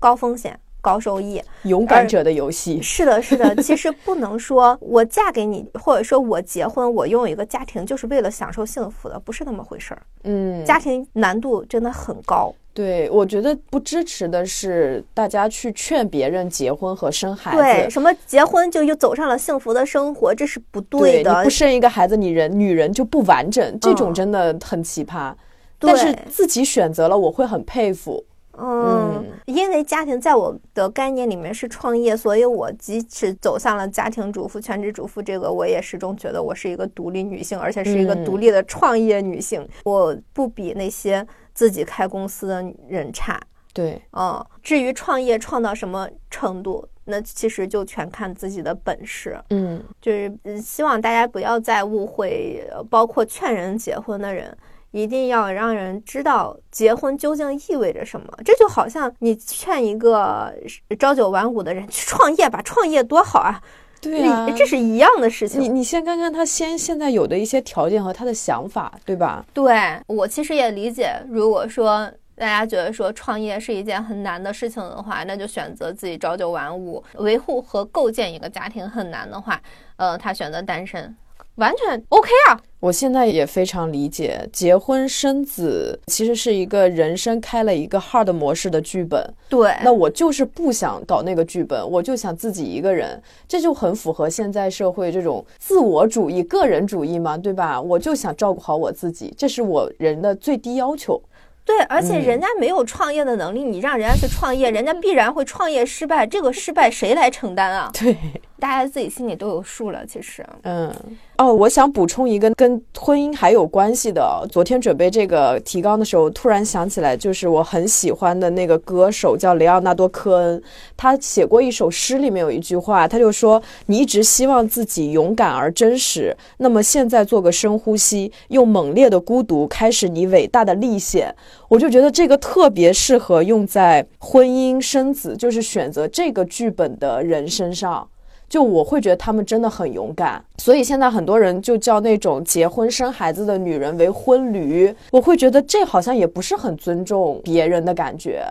高风险高收益，勇敢者的游戏。是的，是的。其实不能说我嫁给你，或者说我结婚，我拥有一个家庭就是为了享受幸福的，不是那么回事儿。嗯，家庭难度真的很高。对，我觉得不支持的是大家去劝别人结婚和生孩子。对，什么结婚就又走上了幸福的生活，这是不对的。你不生一个孩子，你人女人就不完整，这种真的很奇葩。但是自己选择了，我会很佩服。嗯，因为家庭在我的概念里面是创业，所以我即使走向了家庭主妇、全职主妇这个，我也始终觉得我是一个独立女性，而且是一个独立的创业女性。我不比那些。自己开公司的人差，对，嗯，至于创业创到什么程度，那其实就全看自己的本事，嗯，就是希望大家不要再误会，包括劝人结婚的人，一定要让人知道结婚究竟意味着什么。这就好像你劝一个朝九晚五的人去创业吧，创业多好啊。对啊，这是一样的事情。你你先看看他先现在有的一些条件和他的想法，对吧？对我其实也理解，如果说大家觉得说创业是一件很难的事情的话，那就选择自己朝九晚五，维护和构建一个家庭很难的话，呃，他选择单身。完全 OK 啊！我现在也非常理解，结婚生子其实是一个人生开了一个 hard 模式的剧本。对，那我就是不想搞那个剧本，我就想自己一个人，这就很符合现在社会这种自我主义、个人主义嘛，对吧？我就想照顾好我自己，这是我人的最低要求。对，而且人家没有创业的能力，你让人家去创业，人家必然会创业失败，这个失败谁来承担啊？对。大家自己心里都有数了，其实，嗯，哦，我想补充一个跟婚姻还有关系的。昨天准备这个提纲的时候，突然想起来，就是我很喜欢的那个歌手叫雷奥纳多·科恩，他写过一首诗，里面有一句话，他就说：“你一直希望自己勇敢而真实，那么现在做个深呼吸，用猛烈的孤独开始你伟大的历险。”我就觉得这个特别适合用在婚姻生子，就是选择这个剧本的人身上。就我会觉得他们真的很勇敢，所以现在很多人就叫那种结婚生孩子的女人为婚驴。我会觉得这好像也不是很尊重别人的感觉。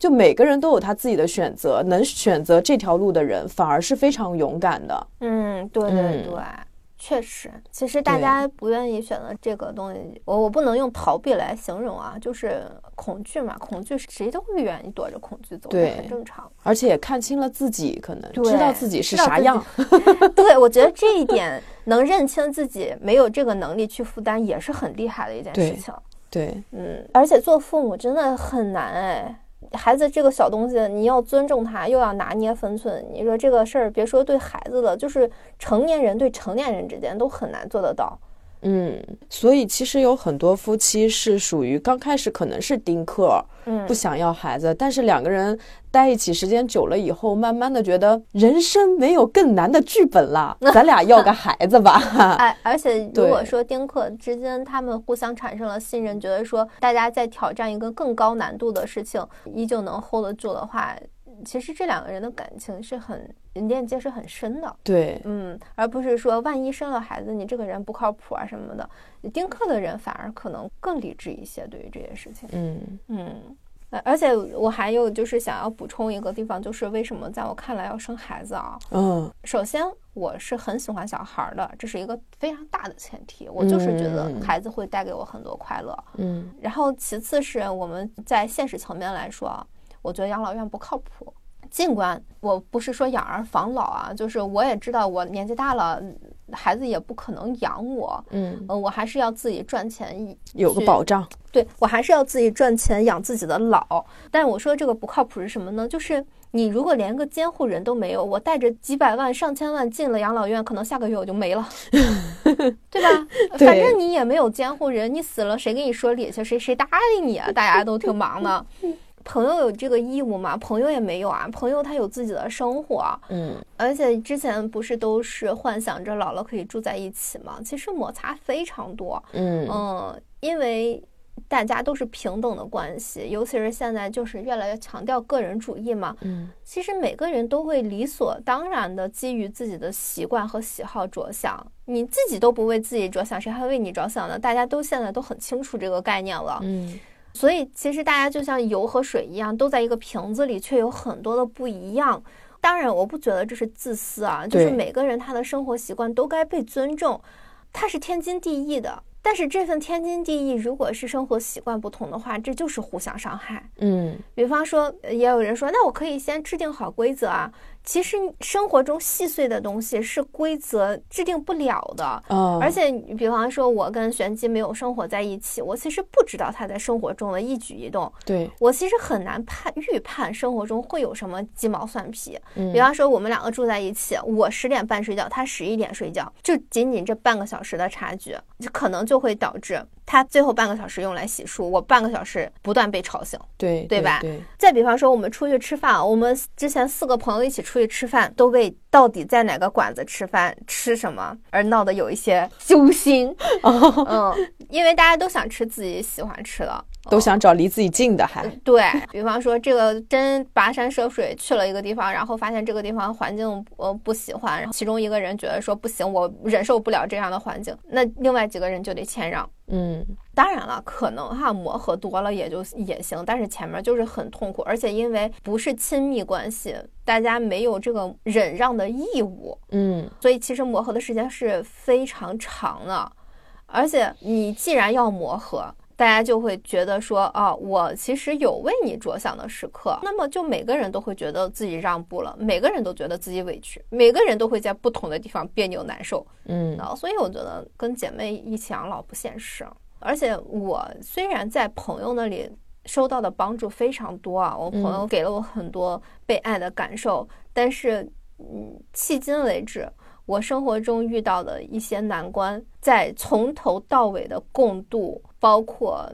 就每个人都有他自己的选择，能选择这条路的人反而是非常勇敢的。嗯，对对对。确实，其实大家不愿意选择这个东西，我我不能用逃避来形容啊，就是恐惧嘛，恐惧谁都会愿意躲着恐惧走，很正常。而且看清了自己，可能知道自己是啥样。对，我觉得这一点能认清自己没有这个能力去负担，也是很厉害的一件事情。对，嗯，而且做父母真的很难哎。孩子这个小东西，你要尊重他，又要拿捏分寸。你说这个事儿，别说对孩子了，就是成年人对成年人之间都很难做得到。嗯，所以其实有很多夫妻是属于刚开始可能是丁克，嗯，不想要孩子，但是两个人待一起时间久了以后，慢慢的觉得人生没有更难的剧本了，咱俩要个孩子吧。哎，而且如果说丁克之间他们互相产生了信任，觉得说大家在挑战一个更高难度的事情，依旧能 hold 得住的话。其实这两个人的感情是很链接是很深的，对，嗯，而不是说万一生了孩子，你这个人不靠谱啊什么的。丁克的人反而可能更理智一些，对于这些事情，嗯嗯。而且我还有就是想要补充一个地方，就是为什么在我看来要生孩子啊？嗯，首先我是很喜欢小孩的，这是一个非常大的前提，我就是觉得孩子会带给我很多快乐，嗯。然后其次是我们在现实层面来说。我觉得养老院不靠谱，尽管我不是说养儿防老啊，就是我也知道我年纪大了，孩子也不可能养我，嗯，呃，我还是要自己赚钱，有个保障。对我还是要自己赚钱养自己的老。但我说这个不靠谱是什么呢？就是你如果连个监护人都没有，我带着几百万、上千万进了养老院，可能下个月我就没了，对吧？反正你也没有监护人，你死了谁给你说理去？谁谁搭理你啊？大家都挺忙的。朋友有这个义务吗？朋友也没有啊，朋友他有自己的生活，嗯，而且之前不是都是幻想着老了可以住在一起吗？其实摩擦非常多，嗯嗯，因为。大家都是平等的关系，尤其是现在就是越来越强调个人主义嘛。嗯，其实每个人都会理所当然的基于自己的习惯和喜好着想，你自己都不为自己着想，谁还为你着想呢？大家都现在都很清楚这个概念了。嗯，所以其实大家就像油和水一样，都在一个瓶子里，却有很多的不一样。当然，我不觉得这是自私啊，就是每个人他的生活习惯都该被尊重，它是天经地义的。但是这份天经地义，如果是生活习惯不同的话，这就是互相伤害。嗯，比方说，也有人说，那我可以先制定好规则啊。其实生活中细碎的东西是规则制定不了的，嗯，而且比方说，我跟玄机没有生活在一起，我其实不知道他在生活中的一举一动，对我其实很难判预判生活中会有什么鸡毛蒜皮。比方说，我们两个住在一起，我十点半睡觉，他十一点睡觉，就仅仅这半个小时的差距，就可能就会导致。他最后半个小时用来洗漱，我半个小时不断被吵醒，对对吧？对。再比方说，我们出去吃饭，我们之前四个朋友一起出去吃饭，都被到底在哪个馆子吃饭、吃什么而闹得有一些揪心。嗯，因为大家都想吃自己喜欢吃的。都想找离自己近的，还对比方说，这个真跋山涉水去了一个地方，然后发现这个地方环境呃不喜欢，然后其中一个人觉得说不行，我忍受不了这样的环境，那另外几个人就得谦让。嗯，当然了，可能哈磨合多了也就也行，但是前面就是很痛苦，而且因为不是亲密关系，大家没有这个忍让的义务。嗯，所以其实磨合的时间是非常长的，而且你既然要磨合。大家就会觉得说啊，我其实有为你着想的时刻，那么就每个人都会觉得自己让步了，每个人都觉得自己委屈，每个人都会在不同的地方别扭难受，嗯，所以我觉得跟姐妹一起养老不现实。而且我虽然在朋友那里收到的帮助非常多啊，我朋友给了我很多被爱的感受，但是嗯，迄今为止。我生活中遇到的一些难关，在从头到尾的共度，包括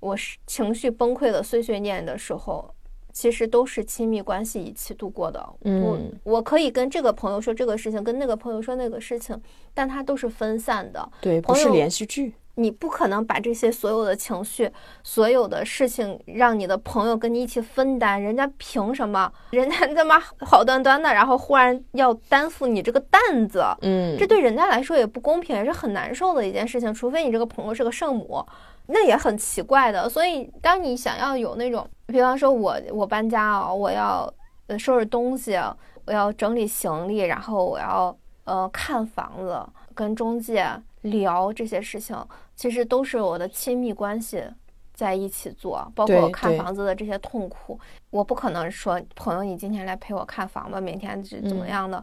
我情绪崩溃的碎碎念的时候，其实都是亲密关系一起度过的。嗯，我可以跟这个朋友说这个事情，跟那个朋友说那个事情，但它都是分散的。对，不是连续剧。你不可能把这些所有的情绪、所有的事情让你的朋友跟你一起分担，人家凭什么？人家他妈好端端的，然后忽然要担负你这个担子，嗯，这对人家来说也不公平，也是很难受的一件事情。除非你这个朋友是个圣母，那也很奇怪的。所以，当你想要有那种，比方说我我搬家啊，我要呃收拾东西，我要整理行李，然后我要呃看房子，跟中介聊这些事情。其实都是我的亲密关系在一起做，包括我看房子的这些痛苦，我不可能说朋友你今天来陪我看房吧，明天是怎么样的？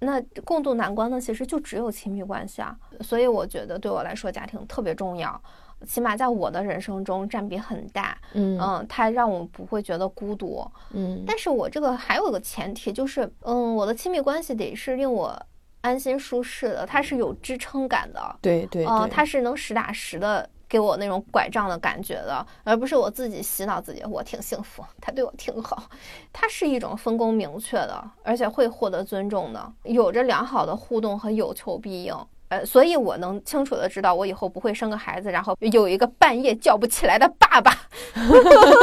那共度难关的其实就只有亲密关系啊，所以我觉得对我来说家庭特别重要，起码在我的人生中占比很大。嗯嗯，它让我不会觉得孤独。嗯，但是我这个还有个前提就是，嗯，我的亲密关系得是令我。安心舒适的，它是有支撑感的，对对，嗯，它是能实打实的给我那种拐杖的感觉的，而不是我自己洗脑自己，我挺幸福，他对我挺好，它是一种分工明确的，而且会获得尊重的，有着良好的互动和有求必应。呃，所以我能清楚的知道，我以后不会生个孩子，然后有一个半夜叫不起来的爸爸。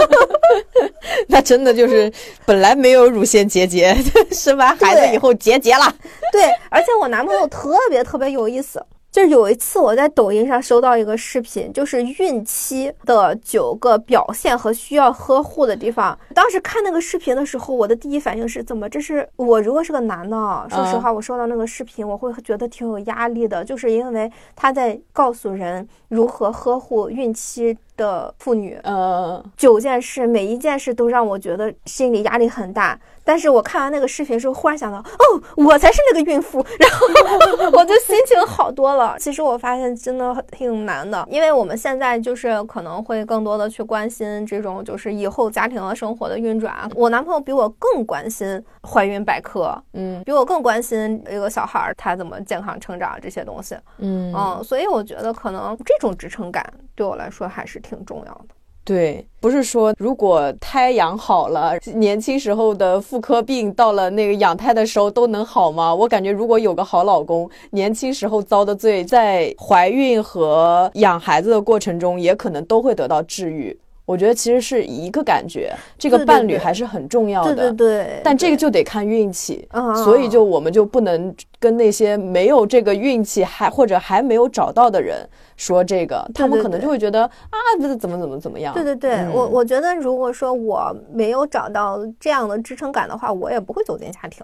那真的就是本来没有乳腺结节，生完孩子以后结节了。对，而且我男朋友特别特别有意思。就是有一次我在抖音上收到一个视频，就是孕期的九个表现和需要呵护的地方。当时看那个视频的时候，我的第一反应是怎么？这是我如果是个男的，说实话，我收到那个视频，我会觉得挺有压力的，就是因为他在告诉人如何呵护孕期。的妇女，呃，九件事，每一件事都让我觉得心理压力很大。但是我看完那个视频之后，忽然想到，哦，我才是那个孕妇，然后 我就心情好多了。其实我发现真的挺难的，因为我们现在就是可能会更多的去关心这种就是以后家庭和生活的运转。我男朋友比我更关心怀孕百科，嗯，比我更关心一个小孩儿他怎么健康成长这些东西，嗯嗯，所以我觉得可能这种支撑感对我来说还是挺挺重要的。对，不是说如果胎养好了，年轻时候的妇科病到了那个养胎的时候都能好吗？我感觉如果有个好老公，年轻时候遭的罪，在怀孕和养孩子的过程中也可能都会得到治愈。我觉得其实是一个感觉，这个伴侣还是很重要的。对对对。但这个就得看运气，所以就我们就不能跟那些没有这个运气还或者还没有找到的人说这个，他们可能就会觉得啊，这怎么怎么怎么样。对对对，我我觉得如果说我没有找到这样的支撑感的话，我也不会走进家庭。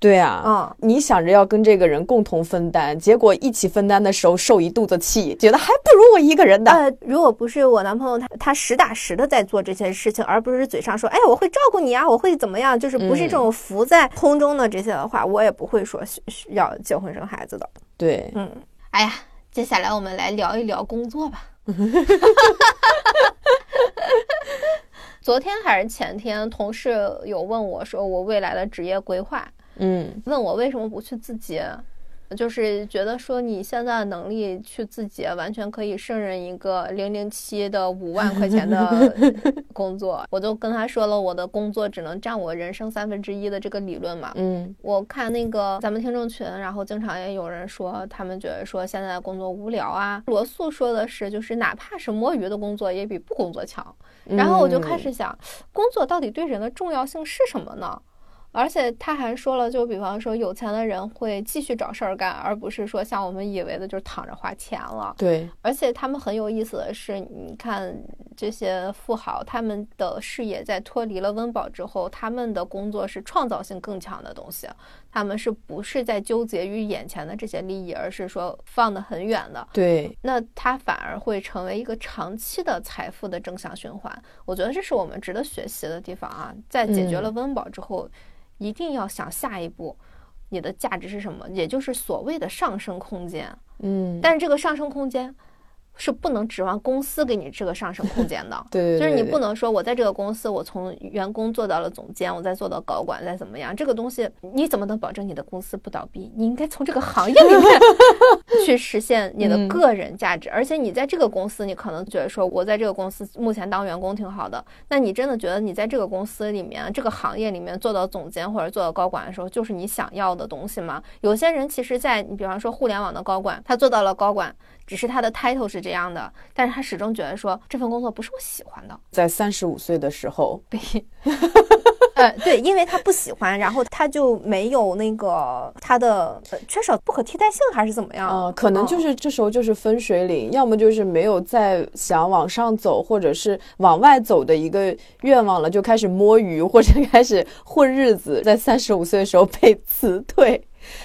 对啊，嗯，你想着要跟这个人共同分担，结果一起分担的时候受一肚子气，觉得还不如我一个人的。呃，如果不是我男朋友他他实打实的在做这些事情，而不是嘴上说，哎，我会照顾你啊，我会怎么样，就是不是这种浮在空中的这些的话，我也不会说要结婚生孩子的。对，嗯，哎呀，接下来我们来聊一聊工作吧。昨天还是前天，同事有问我说我未来的职业规划。嗯，问我为什么不去自结，就是觉得说你现在的能力去自结完全可以胜任一个零零七的五万块钱的 工作。我就跟他说了我的工作只能占我人生三分之一的这个理论嘛。嗯，我看那个咱们听众群，然后经常也有人说他们觉得说现在工作无聊啊。罗素说的是，就是哪怕是摸鱼的工作也比不工作强。然后我就开始想，工作到底对人的重要性是什么呢？而且他还说了，就比方说有钱的人会继续找事儿干，而不是说像我们以为的，就是躺着花钱了。对，而且他们很有意思的是，你看这些富豪，他们的事业在脱离了温饱之后，他们的工作是创造性更强的东西。他们是不是在纠结于眼前的这些利益，而是说放得很远的？对，那他反而会成为一个长期的财富的正向循环。我觉得这是我们值得学习的地方啊！在解决了温饱之后。一定要想下一步，你的价值是什么？也就是所谓的上升空间。嗯，但是这个上升空间。是不能指望公司给你这个上升空间的，对，就是你不能说我在这个公司，我从员工做到了总监，我再做到高管，再怎么样，这个东西你怎么能保证你的公司不倒闭？你应该从这个行业里面去实现你的个人价值，而且你在这个公司，你可能觉得说我在这个公司目前当员工挺好的，那你真的觉得你在这个公司里面这个行业里面做到总监或者做到高管的时候，就是你想要的东西吗？有些人其实，在你比方说互联网的高管，他做到了高管。只是他的 title 是这样的，但是他始终觉得说这份工作不是我喜欢的。在三十五岁的时候，对，呃，对，因为他不喜欢，然后他就没有那个他的缺少不可替代性，还是怎么样？嗯，可能就是这时候就是分水岭，要么就是没有再想往上走，或者是往外走的一个愿望了，就开始摸鱼或者开始混日子，在三十五岁的时候被辞退。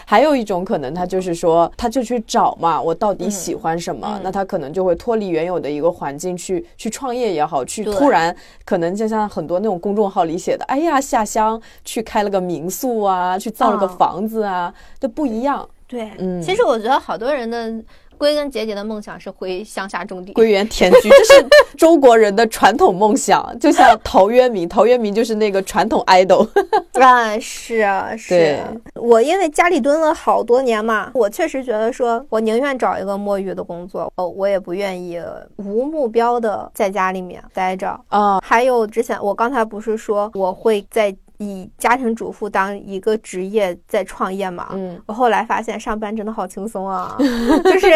还有一种可能，他就是说，他就去找嘛，我到底喜欢什么？那他可能就会脱离原有的一个环境去去创业也好，去突然可能就像很多那种公众号里写的，哎呀，下乡去开了个民宿啊，去造了个房子啊，都不一样。对，嗯，其实我觉得好多人的。归根结底的梦想是回乡下种地，归园田居，这是 中国人的传统梦想。就像陶渊明，陶渊明就是那个传统 idol。啊，是啊，是。我因为家里蹲了好多年嘛，我确实觉得说，我宁愿找一个摸鱼的工作，哦，我也不愿意无目标的在家里面待着啊。还有之前我刚才不是说我会在。以家庭主妇当一个职业在创业嘛，嗯，我后来发现上班真的好轻松啊，就是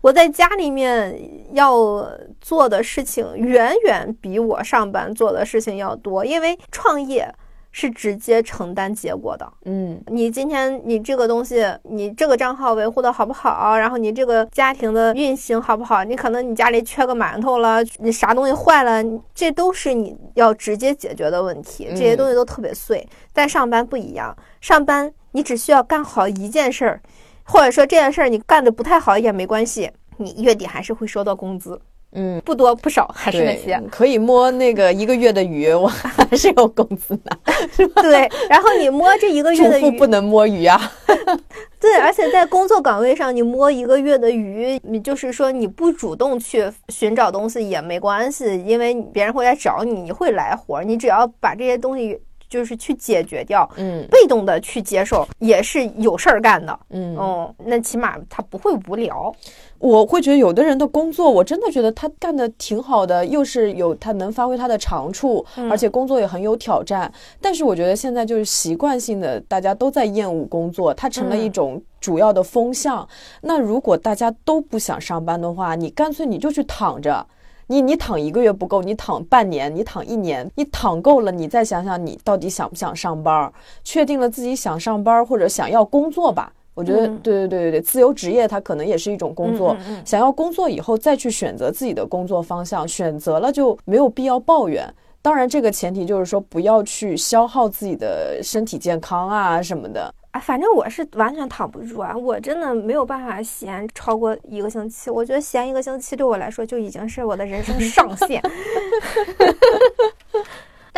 我在家里面要做的事情远远比我上班做的事情要多，因为创业。是直接承担结果的，嗯，你今天你这个东西，你这个账号维护的好不好？然后你这个家庭的运行好不好？你可能你家里缺个馒头了，你啥东西坏了，这都是你要直接解决的问题。这些东西都特别碎，但上班不一样，上班你只需要干好一件事儿，或者说这件事儿你干的不太好也没关系，你月底还是会收到工资。嗯，不多不少，还是那些可以摸那个一个月的鱼，我还是有工资的，是吧？对，然后你摸这一个月的鱼，不能摸鱼啊。对，而且在工作岗位上，你摸一个月的鱼，你就是说你不主动去寻找东西也没关系，因为别人会来找你，你会来活儿，你只要把这些东西就是去解决掉，嗯，被动的去接受也是有事儿干的，嗯，哦，那起码他不会无聊。我会觉得有的人的工作，我真的觉得他干的挺好的，又是有他能发挥他的长处，而且工作也很有挑战。但是我觉得现在就是习惯性的，大家都在厌恶工作，它成了一种主要的风向。那如果大家都不想上班的话，你干脆你就去躺着，你你躺一个月不够，你躺半年，你躺一年，你躺够了，你再想想你到底想不想上班，确定了自己想上班或者想要工作吧。我觉得对对对对对，自由职业它可能也是一种工作。想要工作以后再去选择自己的工作方向，选择了就没有必要抱怨。当然，这个前提就是说不要去消耗自己的身体健康啊什么的。啊，反正我是完全躺不住啊，我真的没有办法闲超过一个星期。我觉得闲一个星期对我来说就已经是我的人生上限。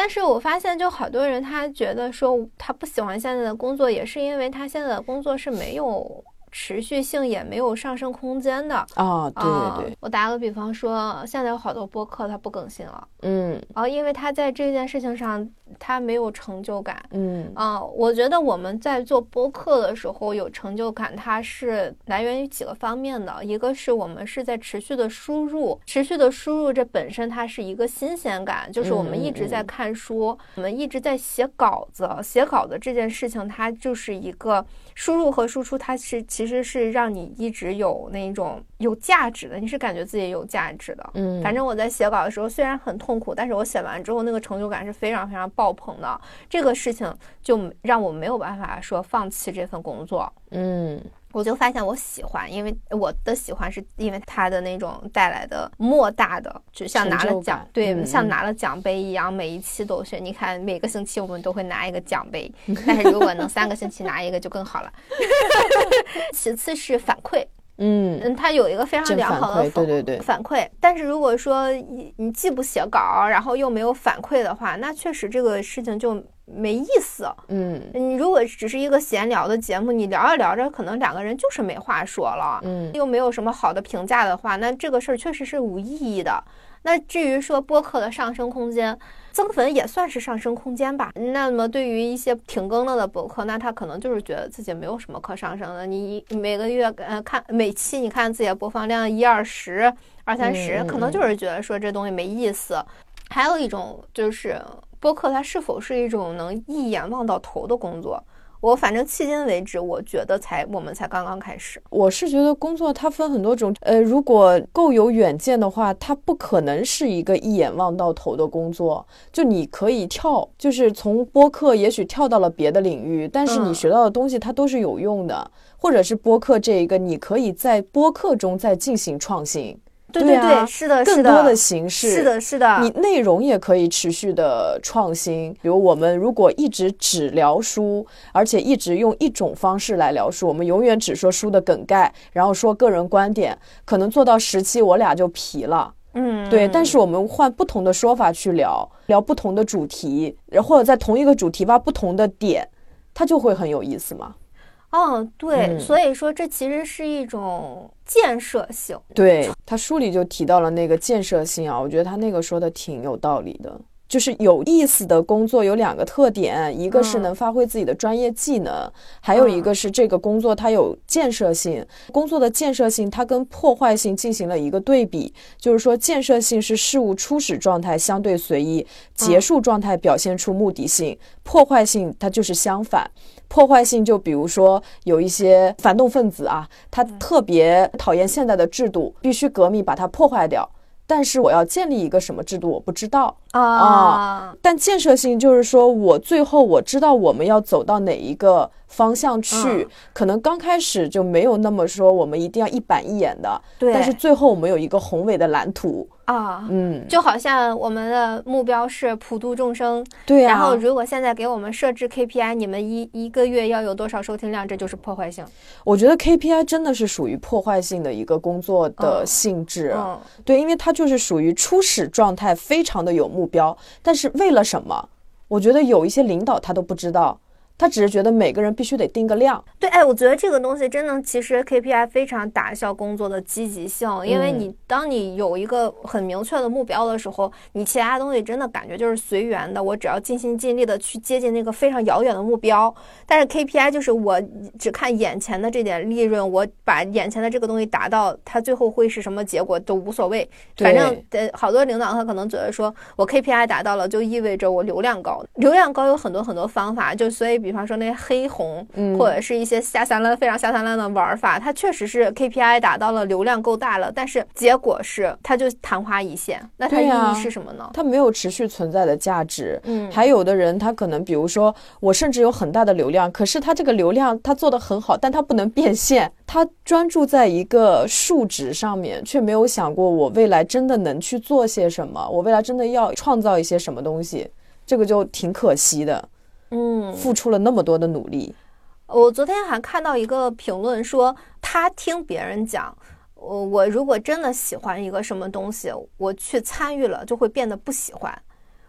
但是我发现，就好多人他觉得说他不喜欢现在的工作，也是因为他现在的工作是没有。持续性也没有上升空间的啊，对对对，我打个比方说，现在有好多播客它不更新了，嗯，然后因为它在这件事情上它没有成就感，嗯。啊，我觉得我们在做播客的时候有成就感，它是来源于几个方面的，一个是我们是在持续的输入，持续的输入这本身它是一个新鲜感，就是我们一直在看书，我们一直在写稿子，写稿子这件事情它就是一个输入和输出，它是。其实是让你一直有那种有价值的，你是感觉自己有价值的。嗯，反正我在写稿的时候虽然很痛苦，但是我写完之后那个成就感是非常非常爆棚的。这个事情就让我没有办法说放弃这份工作。嗯。我就发现我喜欢，因为我的喜欢是因为他的那种带来的莫大的，就像拿了奖，对，像拿了奖杯一样，每一期都是。你看每个星期我们都会拿一个奖杯，但是如果能三个星期拿一个就更好了。其次是反馈，嗯嗯，他有一个非常良好的对对对反馈。但是如果说你你既不写稿，然后又没有反馈的话，那确实这个事情就。没意思，嗯，你如果只是一个闲聊的节目，你聊着聊着，可能两个人就是没话说了，嗯，又没有什么好的评价的话，那这个事儿确实是无意义的。那至于说播客的上升空间，增粉也算是上升空间吧。那么对于一些停更了的博客，那他可能就是觉得自己没有什么可上升的。你每个月呃看每期，你看自己的播放量一二十、二三十，可能就是觉得说这东西没意思。还有一种就是。播客它是否是一种能一眼望到头的工作？我反正迄今为止，我觉得才我们才刚刚开始。我是觉得工作它分很多种，呃，如果够有远见的话，它不可能是一个一眼望到头的工作。就你可以跳，就是从播客也许跳到了别的领域，但是你学到的东西它都是有用的，或者是播客这一个，你可以在播客中再进行创新。对对对，是的，更多的形式，是的，是的。你内容也可以持续的创新，比如我们如果一直只聊书，而且一直用一种方式来聊书，我们永远只说书的梗概，然后说个人观点，可能做到十期我俩就疲了。嗯，对。但是我们换不同的说法去聊，聊不同的主题，或者在同一个主题挖不同的点，它就会很有意思嘛。哦，对，所以说这其实是一种建设性。对他书里就提到了那个建设性啊，我觉得他那个说的挺有道理的。就是有意思的工作有两个特点，一个是能发挥自己的专业技能，还有一个是这个工作它有建设性。工作的建设性，它跟破坏性进行了一个对比，就是说建设性是事物初始状态相对随意，结束状态表现出目的性；破坏性它就是相反。破坏性就比如说有一些反动分子啊，他特别讨厌现在的制度，必须革命把它破坏掉。但是我要建立一个什么制度，我不知道啊。但建设性就是说我最后我知道我们要走到哪一个。方向去，可能刚开始就没有那么说，我们一定要一板一眼的。对。但是最后我们有一个宏伟的蓝图啊，嗯，就好像我们的目标是普度众生。对然后如果现在给我们设置 KPI，你们一一个月要有多少收听量，这就是破坏性。我觉得 KPI 真的是属于破坏性的一个工作的性质。嗯。对，因为它就是属于初始状态，非常的有目标，但是为了什么？我觉得有一些领导他都不知道。他只是觉得每个人必须得定个量。对，哎，我觉得这个东西真的，其实 KPI 非常打消工作的积极性，因为你当你有一个很明确的目标的时候，你其他东西真的感觉就是随缘的，我只要尽心尽力的去接近那个非常遥远的目标。但是 KPI 就是我只看眼前的这点利润，我把眼前的这个东西达到，它最后会是什么结果都无所谓，反正呃，好多领导他可能觉得说我 KPI 达到了，就意味着我流量高，流量高有很多很多方法，就所以比方说那些黑红，嗯或者是一些下三滥非常下三滥的玩法，它确实是 KPI 达到了，流量够大了，但是结果是它就昙花一现，那它意义是什么呢？它没有持续存在的价值。嗯，还有的人他可能比如说我甚至有很大的流量，可是他这个流量他做的很好，但他不能变现，他专注在一个数值上面，却没有想过我未来真的能去做些什么，我未来真的要创造一些什么东西，这个就挺可惜的。嗯，付出了那么多的努力。我昨天还看到一个评论说，他听别人讲，我我如果真的喜欢一个什么东西，我去参与了，就会变得不喜欢。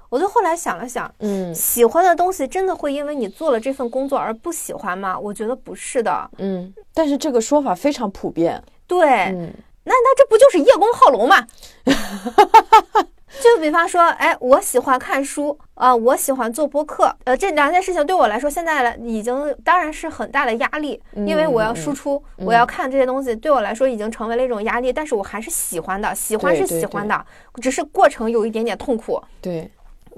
我就后来想了想，嗯，喜欢的东西真的会因为你做了这份工作而不喜欢吗？我觉得不是的。嗯，但是这个说法非常普遍。对，那那这不就是叶公好龙吗？就比方说，哎，我喜欢看书啊，我喜欢做播客，呃，这两件事情对我来说，现在已经当然是很大的压力，因为我要输出，我要看这些东西，对我来说已经成为了一种压力。但是我还是喜欢的，喜欢是喜欢的，只是过程有一点点痛苦。对，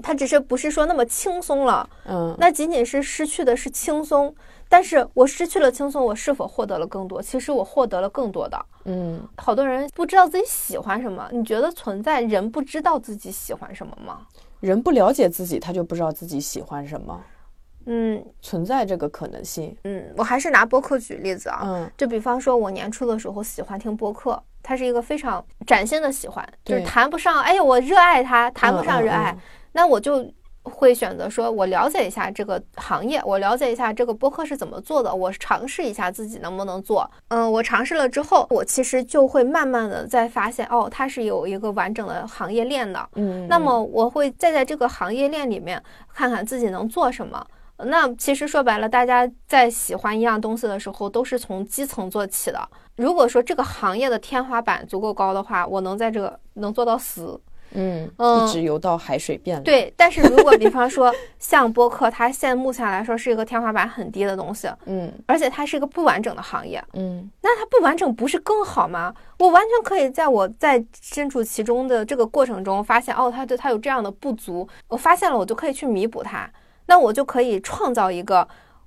它只是不是说那么轻松了。嗯，那仅仅是失去的是轻松。但是我失去了轻松，我是否获得了更多？其实我获得了更多的。嗯，好多人不知道自己喜欢什么。你觉得存在人不知道自己喜欢什么吗？人不了解自己，他就不知道自己喜欢什么。嗯，存在这个可能性。嗯，我还是拿播客举例子啊。嗯，就比方说，我年初的时候喜欢听播客，它是一个非常崭新的喜欢，就是谈不上哎呀我热爱它，谈不上热爱，那我就。会选择说，我了解一下这个行业，我了解一下这个播客是怎么做的，我尝试一下自己能不能做。嗯，我尝试了之后，我其实就会慢慢的在发现，哦，它是有一个完整的行业链的。嗯，那么我会再在这个行业链里面看看自己能做什么。那其实说白了，大家在喜欢一样东西的时候，都是从基层做起的。如果说这个行业的天花板足够高的话，我能在这个能做到死。嗯一直游到海水变了。对，但是如果比方说 像播客，它现目前来说是一个天花板很低的东西，嗯，而且它是一个不完整的行业，嗯，那它不完整不是更好吗？我完全可以在我在身处其中的这个过程中发现，哦，它对它有这样的不足，我发现了，我就可以去弥补它，那我就可以创造一个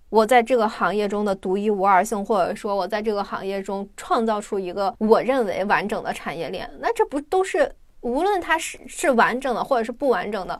我在这个行业中的独一无二性，或者说我在这个行业中创造出一个我认为完整的产业链，那这不都是？无论它是是完整的，或者是不完整的。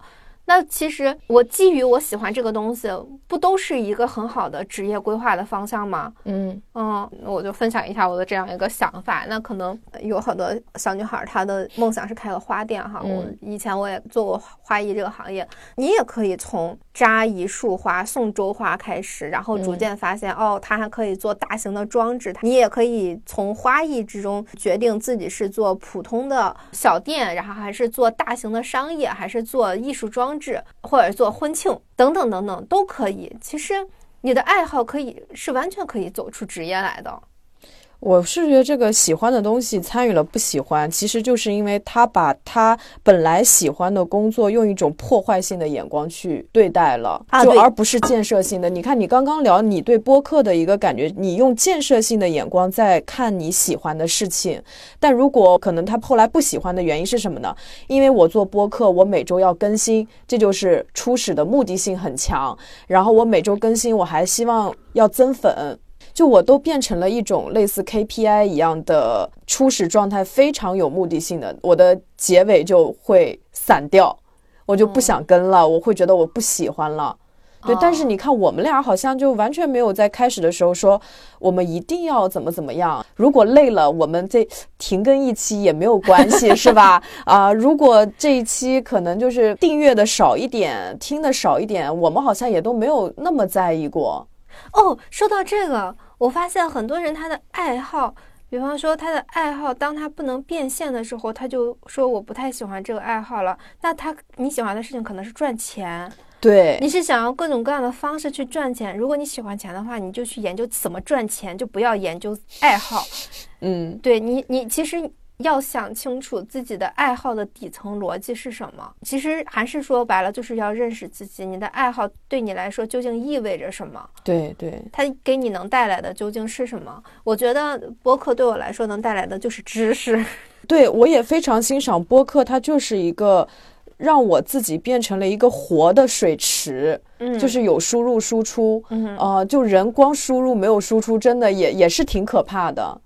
那其实我基于我喜欢这个东西，不都是一个很好的职业规划的方向吗？嗯嗯，我就分享一下我的这样一个想法。那可能有很多小女孩，她的梦想是开个花店哈。我以前我也做过花艺这个行业，你也可以从扎一束花、送周花开始，然后逐渐发现哦，它还可以做大型的装置。你也可以从花艺之中决定自己是做普通的小店，然后还是做大型的商业，还是做艺术装。置或者做婚庆等等等等都可以。其实你的爱好可以是完全可以走出职业来的。我是觉得这个喜欢的东西参与了不喜欢，其实就是因为他把他本来喜欢的工作用一种破坏性的眼光去对待了，就而不是建设性的。你看，你刚刚聊你对播客的一个感觉，你用建设性的眼光在看你喜欢的事情。但如果可能，他后来不喜欢的原因是什么呢？因为我做播客，我每周要更新，这就是初始的目的性很强。然后我每周更新，我还希望要增粉。就我都变成了一种类似 KPI 一样的初始状态，非常有目的性的，我的结尾就会散掉，我就不想跟了，我会觉得我不喜欢了。对，但是你看我们俩好像就完全没有在开始的时候说我们一定要怎么怎么样，如果累了，我们这停更一期也没有关系，是吧？啊，如果这一期可能就是订阅的少一点，听的少一点，我们好像也都没有那么在意过。哦，说到这个。我发现很多人他的爱好，比方说他的爱好，当他不能变现的时候，他就说我不太喜欢这个爱好了。那他你喜欢的事情可能是赚钱，对，你是想要各种各样的方式去赚钱。如果你喜欢钱的话，你就去研究怎么赚钱，就不要研究爱好。嗯，对你，你其实。要想清楚自己的爱好的底层逻辑是什么，其实还是说白了，就是要认识自己。你的爱好对你来说究竟意味着什么？对对，它给你能带来的究竟是什么？我觉得播客对我来说能带来的就是知识。对我也非常欣赏播客，它就是一个让我自己变成了一个活的水池，嗯，就是有输入输出，嗯，呃，就人光输入没有输出，真的也也是挺可怕的。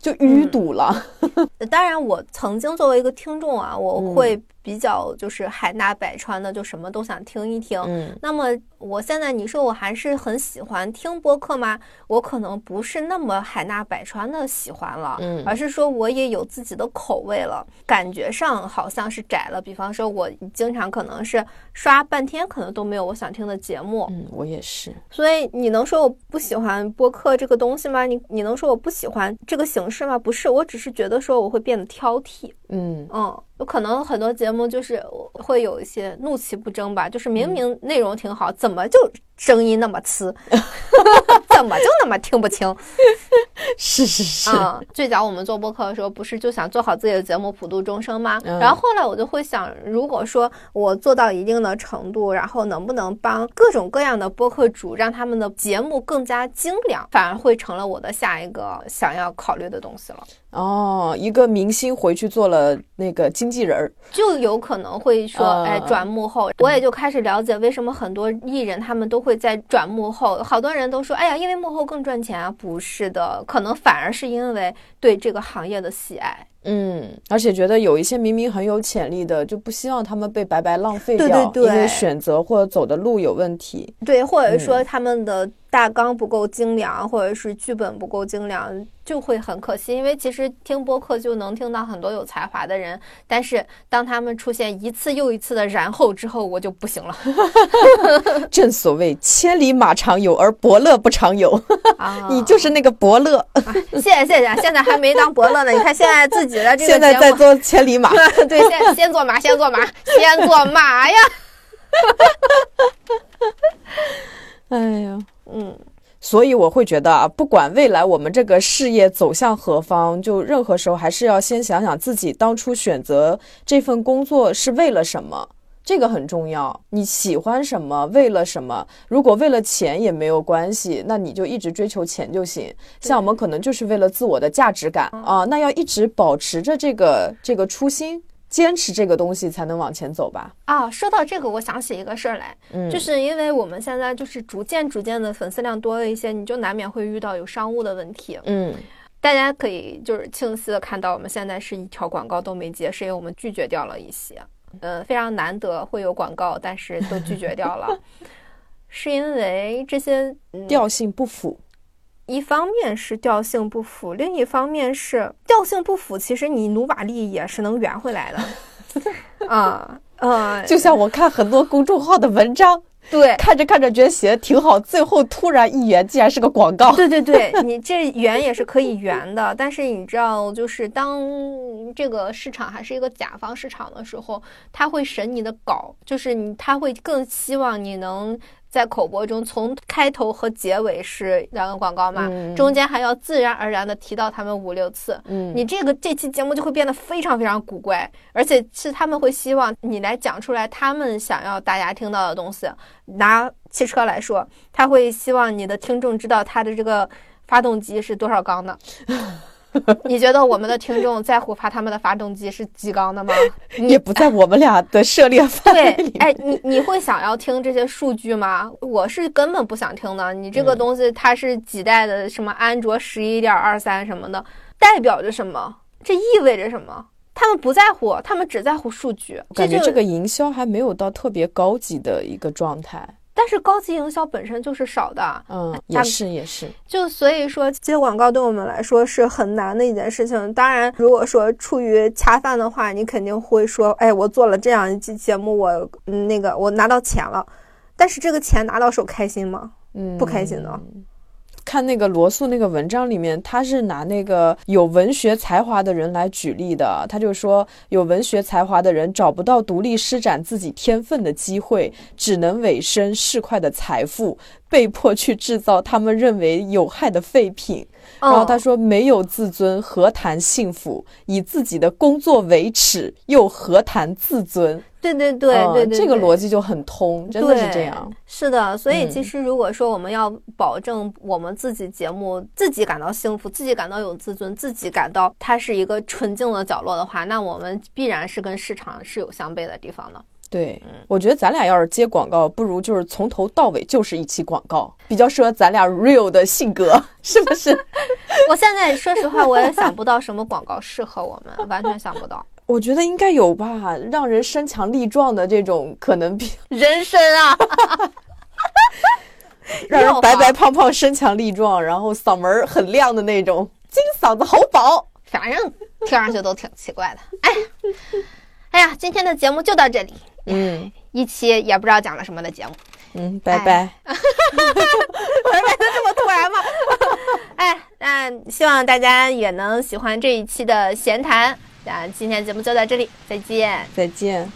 就淤堵了。当然，我曾经作为一个听众啊，我会。比较就是海纳百川的，就什么都想听一听。嗯，那么我现在你说我还是很喜欢听播客吗？我可能不是那么海纳百川的喜欢了，嗯，而是说我也有自己的口味了，感觉上好像是窄了。比方说，我经常可能是刷半天，可能都没有我想听的节目。嗯，我也是。所以你能说我不喜欢播客这个东西吗？你你能说我不喜欢这个形式吗？不是，我只是觉得说我会变得挑剔。嗯嗯。有可能很多节目就是会有一些怒其不争吧，就是明明内容挺好，怎么就声音那么呲，怎么就那么听不清？是是是。啊，最早我们做播客的时候，不是就想做好自己的节目，普度众生吗？然后后来我就会想，如果说我做到一定的程度，然后能不能帮各种各样的播客主，让他们的节目更加精良，反而会成了我的下一个想要考虑的东西了。哦，一个明星回去做了那个经纪人儿，就有可能会说，哎，转幕后。我也就开始了解为什么很多艺人他们都会会在转幕后。好多人都说，哎呀，因为幕后更赚钱啊，不是的，可能反而是因为对这个行业的喜爱。嗯，而且觉得有一些明明很有潜力的，就不希望他们被白白浪费掉，对对对，因为选择或者走的路有问题。对，或者说他们的。大纲不够精良，或者是剧本不够精良，就会很可惜。因为其实听播客就能听到很多有才华的人，但是当他们出现一次又一次的然后之后，我就不行了。正所谓千里马常有，而伯乐不常有。你就是那个伯乐。谢谢谢谢，现在还没当伯乐呢。你看现在自己的这个现在在做千里马。对，先先做马，先做马，先做马呀。哎呀。嗯，所以我会觉得啊，不管未来我们这个事业走向何方，就任何时候还是要先想想自己当初选择这份工作是为了什么，这个很重要。你喜欢什么，为了什么？如果为了钱也没有关系，那你就一直追求钱就行。像我们可能就是为了自我的价值感啊，那要一直保持着这个这个初心。坚持这个东西才能往前走吧。啊，说到这个，我想起一个事儿来，嗯，就是因为我们现在就是逐渐逐渐的粉丝量多了一些，你就难免会遇到有商务的问题。嗯，大家可以就是清晰的看到，我们现在是一条广告都没接，是因为我们拒绝掉了一些，呃，非常难得会有广告，但是都拒绝掉了，是因为这些调性不符。一方面是调性不符，另一方面是调性不符。其实你努把力也是能圆回来的，啊呃！就像我看很多公众号的文章，对，看着看着觉得写的挺好，最后突然一圆，竟然是个广告。对 对对，你这圆也是可以圆的，但是你知道，就是当这个市场还是一个甲方市场的时候，他会审你的稿，就是你他会更希望你能。在口播中，从开头和结尾是两个广告嘛，中间还要自然而然的提到他们五六次。嗯，你这个这期节目就会变得非常非常古怪，而且是他们会希望你来讲出来他们想要大家听到的东西。拿汽车来说，他会希望你的听众知道他的这个发动机是多少缸的。你觉得我们的听众在乎发他们的发动机是几缸的吗？也不在我们俩的涉猎范围里。哎，你你会想要听这些数据吗？我是根本不想听的。你这个东西它是几代的？什么安卓十一点二三什么的，代表着什么？这意味着什么？他们不在乎，他们只在乎数据。感觉这个营销还没有到特别高级的一个状态。但是高级营销本身就是少的，嗯，也是也是，就所以说接广告对我们来说是很难的一件事情。当然，如果说出于恰饭的话，你肯定会说，哎，我做了这样一期节目，我那个我拿到钱了，但是这个钱拿到手开心吗？嗯，不开心的。看那个罗素那个文章里面，他是拿那个有文学才华的人来举例的。他就说，有文学才华的人找不到独立施展自己天分的机会，只能委身市侩的财富，被迫去制造他们认为有害的废品。然后他说：“没有自尊，何谈幸福？以自己的工作为耻，又何谈自尊？”对对对对对，这个逻辑就很通，真的是这样。是的，所以其实如果说我们要保证我们自己节目自己感到幸福，自己感到有自尊，自己感到它是一个纯净的角落的话，那我们必然是跟市场是有相悖的地方的。对，我觉得咱俩要是接广告，不如就是从头到尾就是一期广告，比较适合咱俩 real 的性格，是不是？我现在说实话，我也想不到什么广告适合我们，完全想不到。我觉得应该有吧，让人身强力壮的这种可能比人参啊，让人白白胖胖、身强力壮，然后嗓门很亮的那种金嗓子喉宝，反正听上去都挺奇怪的。哎，哎呀，今天的节目就到这里。嗯，一期也不知道讲了什么的节目。嗯，拜拜。拜拜的这么突然吗？哎，那希望大家也能喜欢这一期的闲谈。那今天节目就到这里，再见。再见。